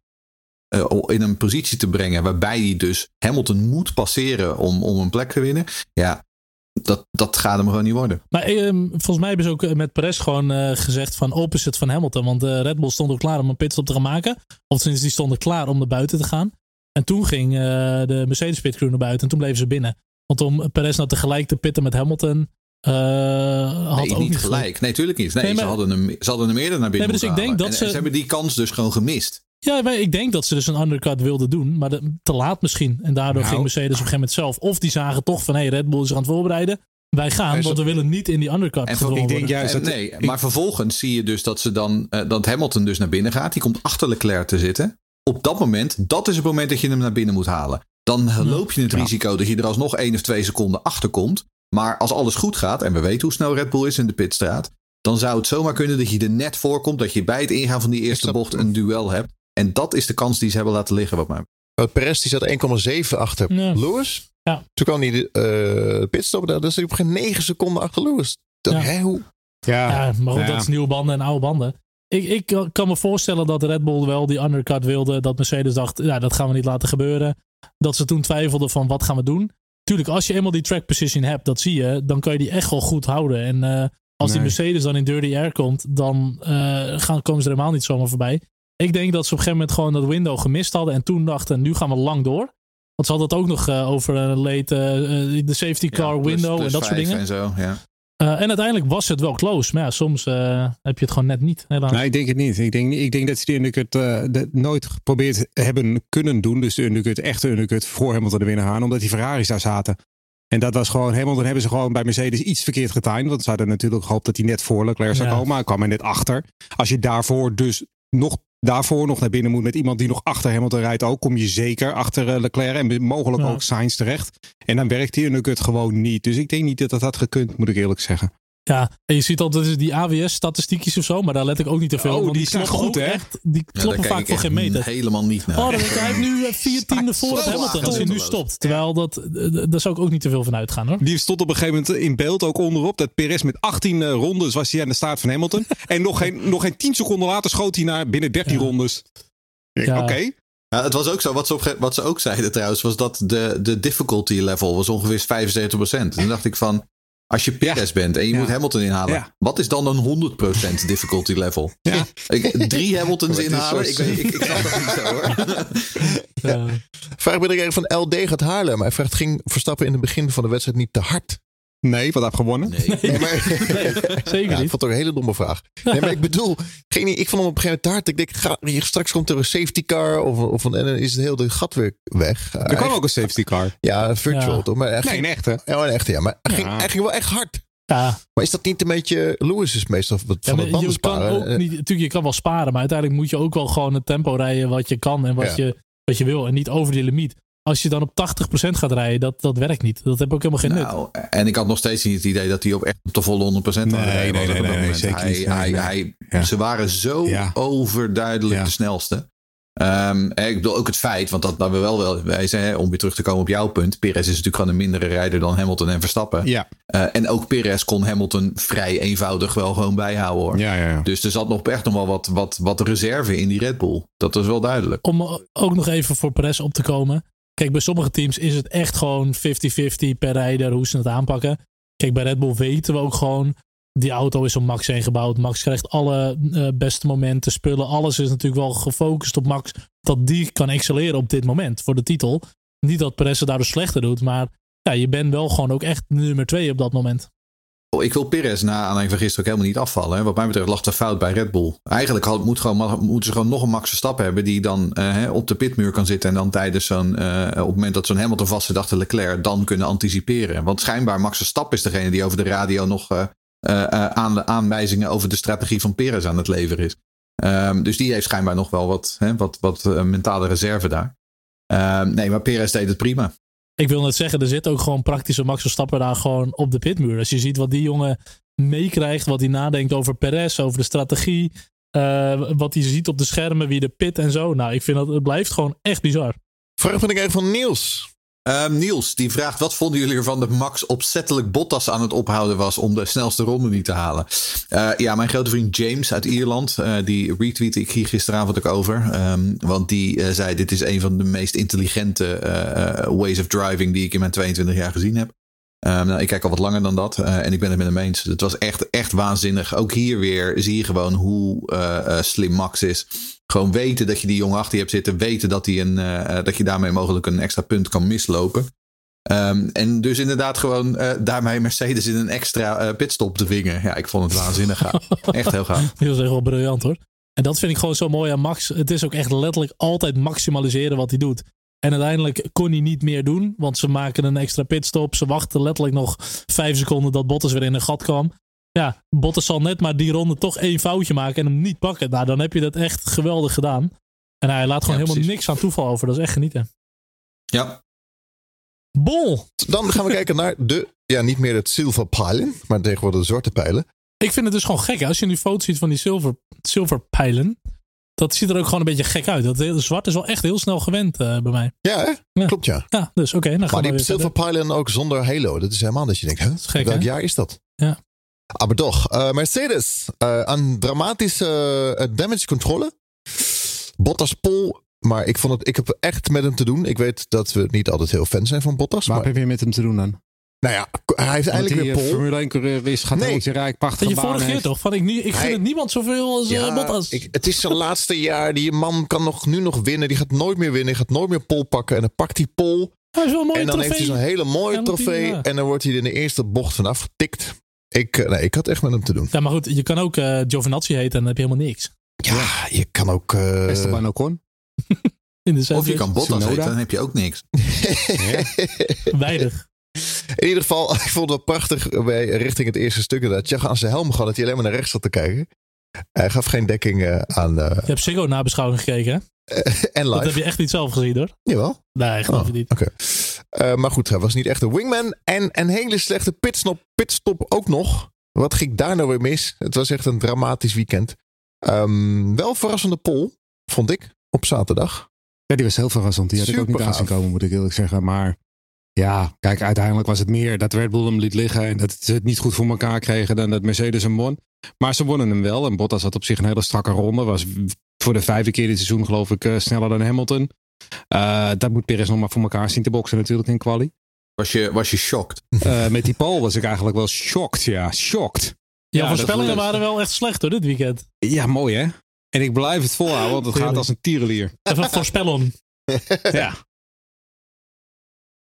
[SPEAKER 2] eh, in een positie te brengen waarbij hij dus Hamilton moet passeren om, om een plek te winnen. Ja, dat, dat gaat hem gewoon niet worden.
[SPEAKER 5] Maar ehm, volgens mij hebben ze ook met Perez gewoon eh, gezegd van opposite van Hamilton. Want eh, Red Bull stond ook klaar om een pitstop te gaan maken. Of sinds die stonden klaar om naar buiten te gaan. En toen ging eh, de Mercedes pitcrew naar buiten en toen bleven ze binnen. Want om Perez nou tegelijk te pitten met Hamilton eh, had
[SPEAKER 2] Nee,
[SPEAKER 5] ook
[SPEAKER 2] niet gelijk. Nee, tuurlijk niet. Nee,
[SPEAKER 5] Nee, maar-
[SPEAKER 2] ze, hadden hem, ze hadden hem eerder naar binnen
[SPEAKER 5] Nee, maar dus ik denk dat
[SPEAKER 2] En-
[SPEAKER 5] ze-
[SPEAKER 2] en ze hebben die kans dus gewoon gemist.
[SPEAKER 5] Ja, maar ik denk dat ze dus een undercut wilden doen, maar de- te laat misschien. En daardoor
[SPEAKER 3] Nou.
[SPEAKER 5] ging Mercedes op een gegeven moment zelf. Of die zagen toch van, hé, hey, Red Bull is zich aan het voorbereiden. Wij gaan, want we willen niet in die undercut
[SPEAKER 2] En
[SPEAKER 5] gedwongen
[SPEAKER 3] ik denk
[SPEAKER 5] worden.
[SPEAKER 3] juist dat
[SPEAKER 2] nee,
[SPEAKER 3] ik-
[SPEAKER 2] maar vervolgens zie je dus dat ze dan eh, dat Hamilton dus naar binnen gaat. Die komt achter Leclerc te zitten. Op dat moment, dat is het moment dat je hem naar binnen moet halen. Dan eh, loop je het
[SPEAKER 3] Ja.
[SPEAKER 2] risico dat je er alsnog één of twee seconden achter komt. Maar als alles goed gaat, en we weten hoe snel Red Bull is in de pitstraat, dan zou het zomaar kunnen dat je er net voor komt. Dat je bij het ingaan van die eerste bocht een duel hebt. En dat is de kans die ze hebben laten liggen, wat mij
[SPEAKER 1] Uh, Perez die zat 1,7 achter
[SPEAKER 5] Ja.
[SPEAKER 1] Lewis.
[SPEAKER 5] Ja.
[SPEAKER 1] Toen kwam hij de uh, pitstop. Daar zat hij op geen 9 seconden achter Lewis.
[SPEAKER 5] Ja.
[SPEAKER 1] hè, hoe?
[SPEAKER 3] Ja,
[SPEAKER 5] Ja, maar goed,
[SPEAKER 3] Ja.
[SPEAKER 5] dat is nieuwe banden en oude banden. Ik, ik kan me voorstellen dat Red Bull wel die undercut wilde. Dat Mercedes dacht, ja, dat gaan we niet laten gebeuren. Dat ze toen twijfelden van, wat gaan we doen? Tuurlijk, als je eenmaal die track position hebt, dat zie je. Dan kan je die echt wel goed houden. En eh, als die. Mercedes dan in dirty air komt, dan eh, gaan, komen ze er helemaal niet zomaar voorbij. Ik denk dat ze op een gegeven moment gewoon dat window gemist hadden. En toen dachten, nu gaan we lang door. Want ze hadden het ook nog uh, over een late de safety car
[SPEAKER 2] Ja, plus-
[SPEAKER 5] window
[SPEAKER 2] plus
[SPEAKER 5] en dat soort dingen.
[SPEAKER 2] En zo, ja.
[SPEAKER 5] Uh, en uiteindelijk was het wel close. Maar ja, soms uh, heb je het gewoon net niet. Helaas.
[SPEAKER 3] Nee, ik denk het niet. Ik denk, ik denk dat ze die undercut uh, de, nooit geprobeerd hebben kunnen doen. Dus de undercut, echte undercut voor Hamilton de winnaar gaan. Omdat die Ferraris daar zaten. En dat was gewoon, Hamilton hebben ze gewoon bij Mercedes iets verkeerd getimed. Want ze hadden natuurlijk gehoopt dat hij net voor Leclerc zou
[SPEAKER 5] Ja.
[SPEAKER 3] komen. Maar hij kwam er net achter. Als je daarvoor dus nog, daarvoor nog naar binnen moet met iemand die nog achter Hamilton rijdt ook. Kom je zeker achter eh, Leclerc en mogelijk
[SPEAKER 5] Ja.
[SPEAKER 3] ook Sainz terecht. En dan werkt die undercut gewoon niet. Dus ik denk niet dat dat had gekund, moet ik eerlijk zeggen.
[SPEAKER 5] Ja, en je ziet altijd die AWS-statistiekjes of zo. Maar daar let ik ook niet te veel
[SPEAKER 3] Oh,
[SPEAKER 5] op.
[SPEAKER 3] die zijn goed, hè?
[SPEAKER 5] Echt, die kloppen vaak
[SPEAKER 2] ik
[SPEAKER 5] voor geen meter.
[SPEAKER 2] helemaal niet naar.
[SPEAKER 5] Oh, dan denk ik, hij heeft nu eh, vier tiende voor het Hamilton als hij nu stopt. Terwijl dat, eh, daar zou ik ook niet te veel van uitgaan hoor.
[SPEAKER 3] Die stond op een gegeven moment in beeld ook onderop. Dat Perez met 18 eh, rondes was hij aan de staart van Hamilton. (laughs) en nog geen, nog geen 10 seconden later schoot hij naar binnen 13
[SPEAKER 5] Ja.
[SPEAKER 3] rondes.
[SPEAKER 5] Ja.
[SPEAKER 3] Oké.
[SPEAKER 2] Ja, het was ook zo, wat ze, wat ze ook zeiden trouwens, was dat de, de difficulty level was ongeveer 75%. Toen dacht ik van, als je Perez bent en je
[SPEAKER 3] Ja.
[SPEAKER 2] moet Hamilton inhalen,
[SPEAKER 3] Ja.
[SPEAKER 2] wat is dan een 100% (laughs) difficulty level?
[SPEAKER 3] Ja.
[SPEAKER 2] Ik, drie Hamiltons inhalen, ik, ik, ik snap dat niet zo hoor. (laughs)
[SPEAKER 5] Ja.
[SPEAKER 1] Vraag ben ik van LD gaat Haarlem. Hij vraagt, ging Verstappen in het begin van de wedstrijd niet te hard?
[SPEAKER 3] Nee, wat heeft gewonnen.
[SPEAKER 2] Nee. (laughs)
[SPEAKER 1] Nee, maar,
[SPEAKER 5] zeker
[SPEAKER 1] ja, ik
[SPEAKER 5] niet.
[SPEAKER 1] vond het ook een hele domme vraag. Nee, maar ik bedoel, geen, niet- ik vond hem op een gegeven moment te hard. Ik denk, ga, straks komt er een safety car of, of een, en dan is het heel de gat weer weg.
[SPEAKER 3] Er kwam ook een safety car.
[SPEAKER 1] Ja, virtual
[SPEAKER 5] Ja.
[SPEAKER 1] toch? Maar hij
[SPEAKER 3] Nee,
[SPEAKER 1] ging,
[SPEAKER 3] een echte.
[SPEAKER 1] ja, een echte, ja. Maar hij,
[SPEAKER 3] Ja.
[SPEAKER 1] ging, hij ging wel echt hard.
[SPEAKER 5] Ja,
[SPEAKER 1] Maar is dat niet een beetje... Lewis is meestal van
[SPEAKER 5] Ja,
[SPEAKER 1] het
[SPEAKER 5] maar
[SPEAKER 1] banden sparen.
[SPEAKER 5] niet, natuurlijk, je kan wel sparen, maar uiteindelijk moet je ook wel gewoon het tempo rijden wat je kan en wat,
[SPEAKER 1] Ja.
[SPEAKER 5] je, wat je wil en niet over die limiet. Als je dan op 80% gaat rijden, dat, dat werkt niet. Dat heb ook helemaal geen nut.
[SPEAKER 2] Nou, en ik had nog steeds niet het idee dat hij op echt op de volle 100% aan het
[SPEAKER 3] Nee,
[SPEAKER 2] rijden was
[SPEAKER 3] nee, nee, nee,
[SPEAKER 2] moment.
[SPEAKER 3] zeker
[SPEAKER 2] hij,
[SPEAKER 3] niet. Nee,
[SPEAKER 2] hij,
[SPEAKER 3] nee.
[SPEAKER 2] hij-
[SPEAKER 3] Ja.
[SPEAKER 2] Ze waren zo
[SPEAKER 3] Ja.
[SPEAKER 2] overduidelijk
[SPEAKER 3] Ja.
[SPEAKER 2] de snelste. Ehm, hè, ik bedoel ook het feit, want dat, dat we wel wel wijzen, hè, om weer terug te komen op jouw punt. Perez is natuurlijk gewoon een mindere rijder dan Hamilton en Verstappen.
[SPEAKER 3] Ja.
[SPEAKER 2] Eh, en ook Perez kon Hamilton vrij eenvoudig wel gewoon bijhouden hoor.
[SPEAKER 3] Ja, ja, ja.
[SPEAKER 2] Dus er zat nog echt nog wel wat, wat, wat reserve in die Red Bull. Dat is wel duidelijk.
[SPEAKER 5] Om ook nog even voor Perez op te komen. Kijk, bij sommige teams is het echt gewoon 50-50 per rijder hoe ze het aanpakken. Kijk, bij Red Bull weten we ook gewoon. Die auto is om Max heen gebouwd. Max krijgt alle eh, beste momenten, spullen. Alles is natuurlijk wel gefocust op Max. Dat die kan excelleren op dit moment voor de titel. Niet dat Perez het daardoor slechter doet. Maar ja, je bent wel gewoon ook echt nummer twee op dat moment.
[SPEAKER 2] Oh, Ik wil Perez na aanleiding van gisteren ook helemaal niet afvallen. Hè. Wat mij betreft lag de fout bij Red Bull. Eigenlijk had, moet gewoon, moeten ze gewoon nog een Max Verstappen hebben... die dan eh, op de pitmuur kan zitten... en dan tijdens zo'n... eh, op het moment dat zo'n Hamilton vast zit achter Leclerc... dan kunnen anticiperen. Want schijnbaar Max Verstappen is degene die over de radio nog... eh, aan, aanwijzingen over de strategie van Perez aan het leveren is. Ehm, dus die heeft schijnbaar nog wel wat, hè, wat, wat mentale reserve daar. Ehm, nee, maar Perez deed het prima.
[SPEAKER 5] Ik wil net zeggen, er zit ook gewoon praktische Max Verstappen daar gewoon op de pitmuur. Als je ziet wat die jongen meekrijgt, wat hij nadenkt over Perez, over de strategie, eh, wat hij ziet op de schermen, wie de pit en zo. Nou, ik vind dat het blijft gewoon echt bizar.
[SPEAKER 1] Vraag van ik even van Niels.
[SPEAKER 2] Ehm, Niels, die vraagt: wat vonden jullie ervan dat Max opzettelijk Bottas aan het ophouden was om de snelste ronde niet te halen? Eh, ja, mijn grote vriend James uit Ierland, eh, die retweette ik hier gisteravond ook over. Ehm, want die eh, zei: Dit is een van de meest intelligente ways of driving die ik in mijn 22 jaar gezien heb. Ehm, nou, ik kijk al wat langer dan dat eh, en ik ben het met hem eens. Het was echt, echt waanzinnig. Ook hier weer zie je gewoon hoe eh, eh, slim Max is. Gewoon weten dat je die jongen achter je hebt zitten. Weten dat, hij een, dat je daarmee mogelijk een extra punt kan mislopen. Ehm, en dus inderdaad gewoon daarmee Mercedes in een extra pitstop te dwingen. Ja, ik vond het waanzinnig gaaf. (laughs) Echt heel gaaf.
[SPEAKER 5] Dat is echt wel briljant hoor. En dat vind ik gewoon zo mooi aan Max. Het is ook echt letterlijk altijd maximaliseren wat hij doet. En uiteindelijk kon hij niet meer doen, want ze maken een extra pitstop. Ze wachten letterlijk nog vijf seconden dat Bottas weer in een gat kwam. Ja, Bottas zal net maar die ronde toch één foutje maken en hem niet pakken. Nou, dan heb je dat echt geweldig gedaan. En hij laat gewoon
[SPEAKER 2] Ja,
[SPEAKER 5] helemaal niks aan toeval over. Dat is echt genieten.
[SPEAKER 2] Ja,
[SPEAKER 5] Bol!
[SPEAKER 1] Dan gaan we kijken naar de, ja, niet meer het zilverpijlen, maar tegenwoordig de zwarte pijlen.
[SPEAKER 5] Ik vind het dus gewoon gek. Als je nu foto's ziet van die zilver, zilverpijlen. Dat ziet er ook gewoon een beetje gek uit. Dat hele zwart is wel echt heel snel gewend eh, bij mij.
[SPEAKER 1] Ja, hè?
[SPEAKER 5] Ja.
[SPEAKER 1] klopt ja.
[SPEAKER 5] Ja, dus oké. dan gaan
[SPEAKER 1] Maar die
[SPEAKER 5] verder.
[SPEAKER 1] zilverpijlen ook zonder halo. Dat is helemaal dat je denkt, hè?
[SPEAKER 5] gek,
[SPEAKER 1] welk
[SPEAKER 5] hè?
[SPEAKER 1] jaar is dat?
[SPEAKER 5] Ja.
[SPEAKER 1] Maar toch, eh, Mercedes, eh, een dramatische eh, damage controle. Bottas Pol, maar ik, vond het, ik heb echt met hem te doen. Ik weet dat we niet altijd heel fan zijn van Bottas.
[SPEAKER 3] Waar
[SPEAKER 1] Maar,
[SPEAKER 3] heb je weer met hem te doen dan?
[SPEAKER 1] Nou ja, hij heeft
[SPEAKER 3] die
[SPEAKER 1] weer
[SPEAKER 3] eh,
[SPEAKER 1] pol.
[SPEAKER 3] Formule 1 coureur is, gaat
[SPEAKER 1] Nee.
[SPEAKER 3] rijk,
[SPEAKER 5] Dat
[SPEAKER 3] prachtige
[SPEAKER 5] je vorige keer toch? Van ik, niet, ik gun
[SPEAKER 1] Hij-
[SPEAKER 5] het niemand zoveel als eh, Bottas.
[SPEAKER 1] ik, het is zijn laatste jaar. Die man kan nog, nu nog winnen. Die gaat nooit meer winnen. Die gaat nooit meer pol pakken. En dan pakt hij pol.
[SPEAKER 5] Hij is wel een mooie
[SPEAKER 1] En dan heeft hij zo'n hele mooie
[SPEAKER 5] Ja,
[SPEAKER 1] trofee.
[SPEAKER 5] ja.
[SPEAKER 1] En dan wordt hij er in de eerste bocht vanaf getikt. Ik, eh, nee, ik had echt met hem te doen.
[SPEAKER 5] Ja, maar goed, je kan ook eh Giovinazzi heten en dan heb je helemaal niks.
[SPEAKER 1] Ja, je kan ook... eh,
[SPEAKER 3] Esteban Ocon. (laughs)
[SPEAKER 5] In de
[SPEAKER 2] Of je kan Bottas heten, dan heb je ook niks. (laughs)
[SPEAKER 5] Weinig.
[SPEAKER 1] In ieder geval, (laughs) ik vond het wel prachtig bij, richting het eerste stuk. Dat je aan zijn helm gehad dat hij alleen maar naar rechts zat te kijken. Hij gaf geen dekking eh, aan. eh,
[SPEAKER 5] Je hebt Ziggo nabeschouwing gekeken, hè? (laughs)
[SPEAKER 1] en
[SPEAKER 5] Dat
[SPEAKER 1] live.
[SPEAKER 5] heb je echt niet zelf gezien, hoor.
[SPEAKER 1] Jawel.
[SPEAKER 5] Nee, geloof
[SPEAKER 1] Oh,
[SPEAKER 5] je niet.
[SPEAKER 1] Oké. Eh, maar goed, hij was niet echt een wingman. En een hele slechte pitstop, pitstop ook nog. Wat ging daar nou weer mis? Het was echt een dramatisch weekend. Ehm, wel verrassende pol, vond ik, op zaterdag.
[SPEAKER 3] Ja, die was heel verrassend. Die had ik ook niet
[SPEAKER 1] Super
[SPEAKER 3] aan zien
[SPEAKER 1] gaaf.
[SPEAKER 3] komen, moet ik eerlijk zeggen. Maar ja, kijk, uiteindelijk was het meer dat Red Bull hem liet liggen. En dat ze het niet goed voor elkaar kregen dan dat Mercedes hem won. Maar ze wonnen hem wel. En Bottas had op zich een hele strakke ronde. Was voor de vijfde keer dit seizoen geloof ik eh, sneller dan Hamilton. Eh, dat moet Perez nog maar voor elkaar zien te boksen natuurlijk in quali.
[SPEAKER 2] Was je, was je shocked?
[SPEAKER 3] Eh, met die pole was ik eigenlijk wel shocked. Ja, shocked.
[SPEAKER 5] Ja, voorspellingen waren wel echt slecht, hoor, dit weekend.
[SPEAKER 3] Ja, mooi hè? En ik blijf het volhouden, want het gaat als een tierenlier.
[SPEAKER 5] Even voorspellen. (laughs)
[SPEAKER 3] Ja.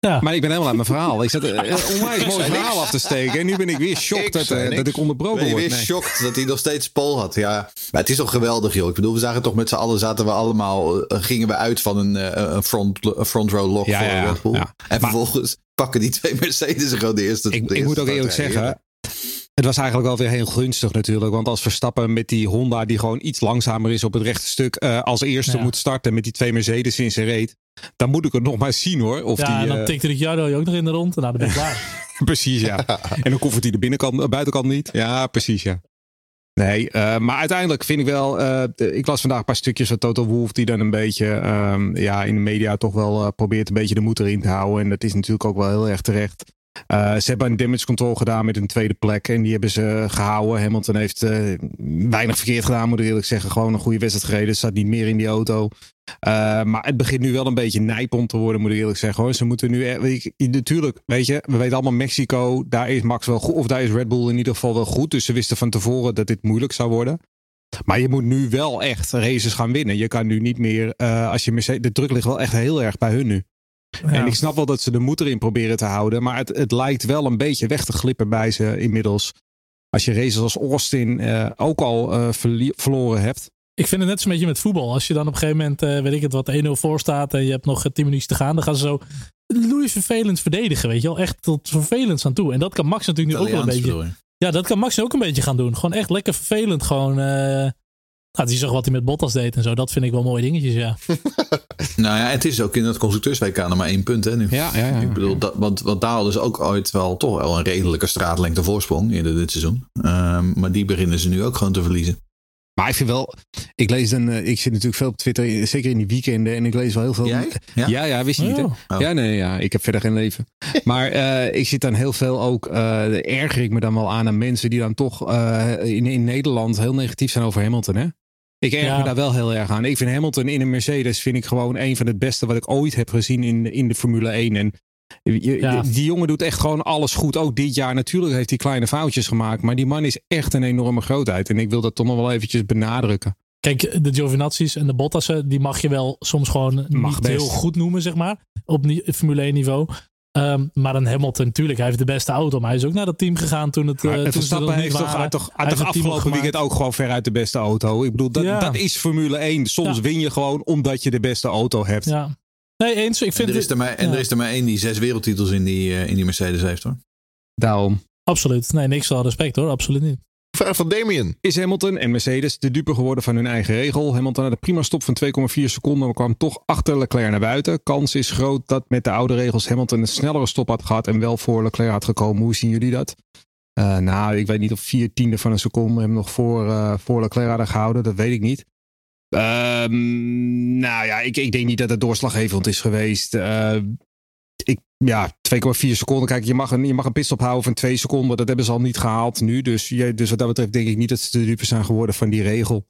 [SPEAKER 5] Ja.
[SPEAKER 3] Maar ik ben helemaal uit mijn verhaal. Ik zat een (laughs) onwijs mooi verhaal af te steken. En nu ben ik weer shocked
[SPEAKER 1] Ik
[SPEAKER 3] dat, eh, dat ik onderbroken
[SPEAKER 2] Ben je
[SPEAKER 3] word.
[SPEAKER 2] weer
[SPEAKER 3] Nee.
[SPEAKER 2] shocked dat hij nog steeds Pol had? Ja, maar het is toch geweldig, joh. Ik bedoel, we zagen toch met z'n allen, zaten we allemaal, eh, gingen we uit van een, eh, een front, een front row
[SPEAKER 3] Ja,
[SPEAKER 2] voor
[SPEAKER 3] ja.
[SPEAKER 2] Red Bull.
[SPEAKER 3] Ja.
[SPEAKER 2] En vervolgens pakken die twee Mercedes gewoon de eerste.
[SPEAKER 3] Ik,
[SPEAKER 2] de
[SPEAKER 3] ik moet
[SPEAKER 2] eerste
[SPEAKER 3] ook eerlijk zeggen, het was eigenlijk wel weer heel gunstig natuurlijk. Want als Verstappen met die Honda, die gewoon iets langzamer is op het rechte stuk, eh, als eerste
[SPEAKER 5] Ja.
[SPEAKER 3] moet starten met die twee Mercedes in zijn reet. Dan moet ik het nog maar zien hoor. Of
[SPEAKER 5] Ja, en
[SPEAKER 3] die,
[SPEAKER 5] dan
[SPEAKER 3] eh,
[SPEAKER 5] tikte Ricciardo je ook nog in de rond. En nou, dan ben je klaar. (laughs)
[SPEAKER 3] Precies, ja. En dan koffert hij de binnenkant, de buitenkant niet. Ja, precies, ja. Nee, eh, maar uiteindelijk vind ik wel. eh, ik las vandaag een paar stukjes van Total Wolf. die dan een beetje. ehm, ja, in de media toch wel eh, probeert een beetje de moed erin te houden. En dat is natuurlijk ook wel heel erg terecht. Eh, ze hebben een damage control gedaan met een tweede plek. En die hebben ze gehouden. Hamilton heeft eh, weinig verkeerd gedaan, moet ik eerlijk zeggen. Gewoon een goede wedstrijd gereden. Zat niet meer in die auto. Eh, maar het begint nu wel een beetje nijpend te worden, moet ik eerlijk zeggen. Hoor. Ze moeten nu. e- je, natuurlijk, weet je, we weten allemaal Mexico. Daar is Max wel goed. Of daar is Red Bull in ieder geval wel goed. Dus ze wisten van tevoren dat dit moeilijk zou worden. Maar je moet nu wel echt races gaan winnen. Je kan nu niet meer. als je Mercedes. De druk ligt wel echt heel erg bij hun nu. En ik snap wel dat ze de moed erin proberen te houden. Maar het, het lijkt wel een beetje weg te glippen bij ze inmiddels. Als je races als Austin eh, ook al eh, verlie- verloren hebt.
[SPEAKER 5] Ik vind het net zo'n beetje met voetbal. Als je dan op een gegeven moment, eh, weet ik het, wat 1-0 voor staat. En je hebt nog eh, 10 minuten te gaan. Dan gaan ze zo loeis vervelend verdedigen. Weet je wel. Echt tot vervelend aan toe. En dat kan Max natuurlijk nu ook wel een beetje. Ja, dat kan Max ook een beetje gaan doen. Gewoon echt lekker vervelend. Gewoon. Nou, die zag wat hij met Bottas deed en zo. Dat vind ik wel mooie dingetjes, ja. (laughs)
[SPEAKER 2] Nou ja, het is ook in het constructeurs-WK nog maar één punt, hè? Nu.
[SPEAKER 3] Ja, ja, ja.
[SPEAKER 2] Ik bedoel, dat, want, want daar hadden ze ook ooit wel toch wel een redelijke straatlengte voorsprong eerder dit seizoen. Ehm, maar die beginnen ze nu ook gewoon te verliezen.
[SPEAKER 3] Maar ik vind wel, ik lees dan, eh, ik zit natuurlijk veel op Twitter, zeker in die weekenden, en ik lees wel heel veel.
[SPEAKER 2] Jij?
[SPEAKER 3] Ja,
[SPEAKER 2] Ja?
[SPEAKER 3] ja, wist je niet. Hè?
[SPEAKER 5] Oh.
[SPEAKER 3] Ja, nee, ja, ik heb verder geen leven. (laughs) Maar eh, ik zit dan heel veel ook, eh erger ik me dan wel aan aan mensen die dan toch eh, in, in Nederland heel negatief zijn over Hamilton, hè? Ik erger
[SPEAKER 5] Ja.
[SPEAKER 3] me daar wel heel erg aan. Ik vind Hamilton in een Mercedes vind ik gewoon een van het beste wat ik ooit heb gezien in, in de Formule 1. En je-
[SPEAKER 5] Ja.
[SPEAKER 3] die jongen doet echt gewoon alles goed. Ook dit jaar natuurlijk heeft hij kleine foutjes gemaakt. Maar die man is echt een enorme grootheid. En ik wil dat toch nog wel eventjes benadrukken.
[SPEAKER 5] Kijk, de Giovinazzi's en de Bottassen, die mag je wel soms gewoon
[SPEAKER 3] Mag
[SPEAKER 5] niet
[SPEAKER 3] best.
[SPEAKER 5] heel goed noemen, zeg maar. Op Formule 1 niveau. Ehm, maar een Hamilton, natuurlijk, hij heeft de beste auto. Maar hij is ook naar dat team gegaan toen het. eh, toen ze er
[SPEAKER 3] Verstappen heeft toch,
[SPEAKER 5] waren.
[SPEAKER 3] had toch, had
[SPEAKER 5] Hij
[SPEAKER 3] toch
[SPEAKER 5] heeft een team
[SPEAKER 3] afgelopen weekend ook gewoon veruit de beste auto. Ik bedoel, dat,
[SPEAKER 5] Ja.
[SPEAKER 3] dat is Formule 1. Soms
[SPEAKER 5] Ja.
[SPEAKER 3] win je gewoon omdat je de beste auto hebt.
[SPEAKER 5] Ja. Nee, eens. Ik
[SPEAKER 2] En
[SPEAKER 5] vind
[SPEAKER 2] er, is
[SPEAKER 5] het
[SPEAKER 2] er maar, en
[SPEAKER 5] ja.
[SPEAKER 2] er is er maar één die zes wereldtitels in die, eh, in die Mercedes heeft hoor.
[SPEAKER 3] Daarom
[SPEAKER 5] absoluut. Nee, niks van respect hoor. Absoluut niet.
[SPEAKER 1] Vraag van Damien.
[SPEAKER 3] is Hamilton en Mercedes de dupe geworden van hun eigen regel. Hamilton had een prima stop van 2,4 seconden, maar kwam toch achter Leclerc naar buiten. Kans is groot dat met de oude regels Hamilton een snellere stop had gehad en wel voor Leclerc had gekomen. Hoe zien jullie dat? Eh, nou, ik weet niet of vier tiende van een seconde hem nog voor, eh, voor Leclerc hadden gehouden. Dat weet ik niet. Ehm, nou ja, ik, ik denk niet dat het doorslaggevend is geweest. Eh, ik, ja, 2,4 seconden. Kijk, je mag, een, je mag een pitstop houden van 2 seconden. Dat hebben ze al niet gehaald nu. Dus, je, dus wat dat betreft denk ik niet dat ze de dupe zijn geworden van die regel.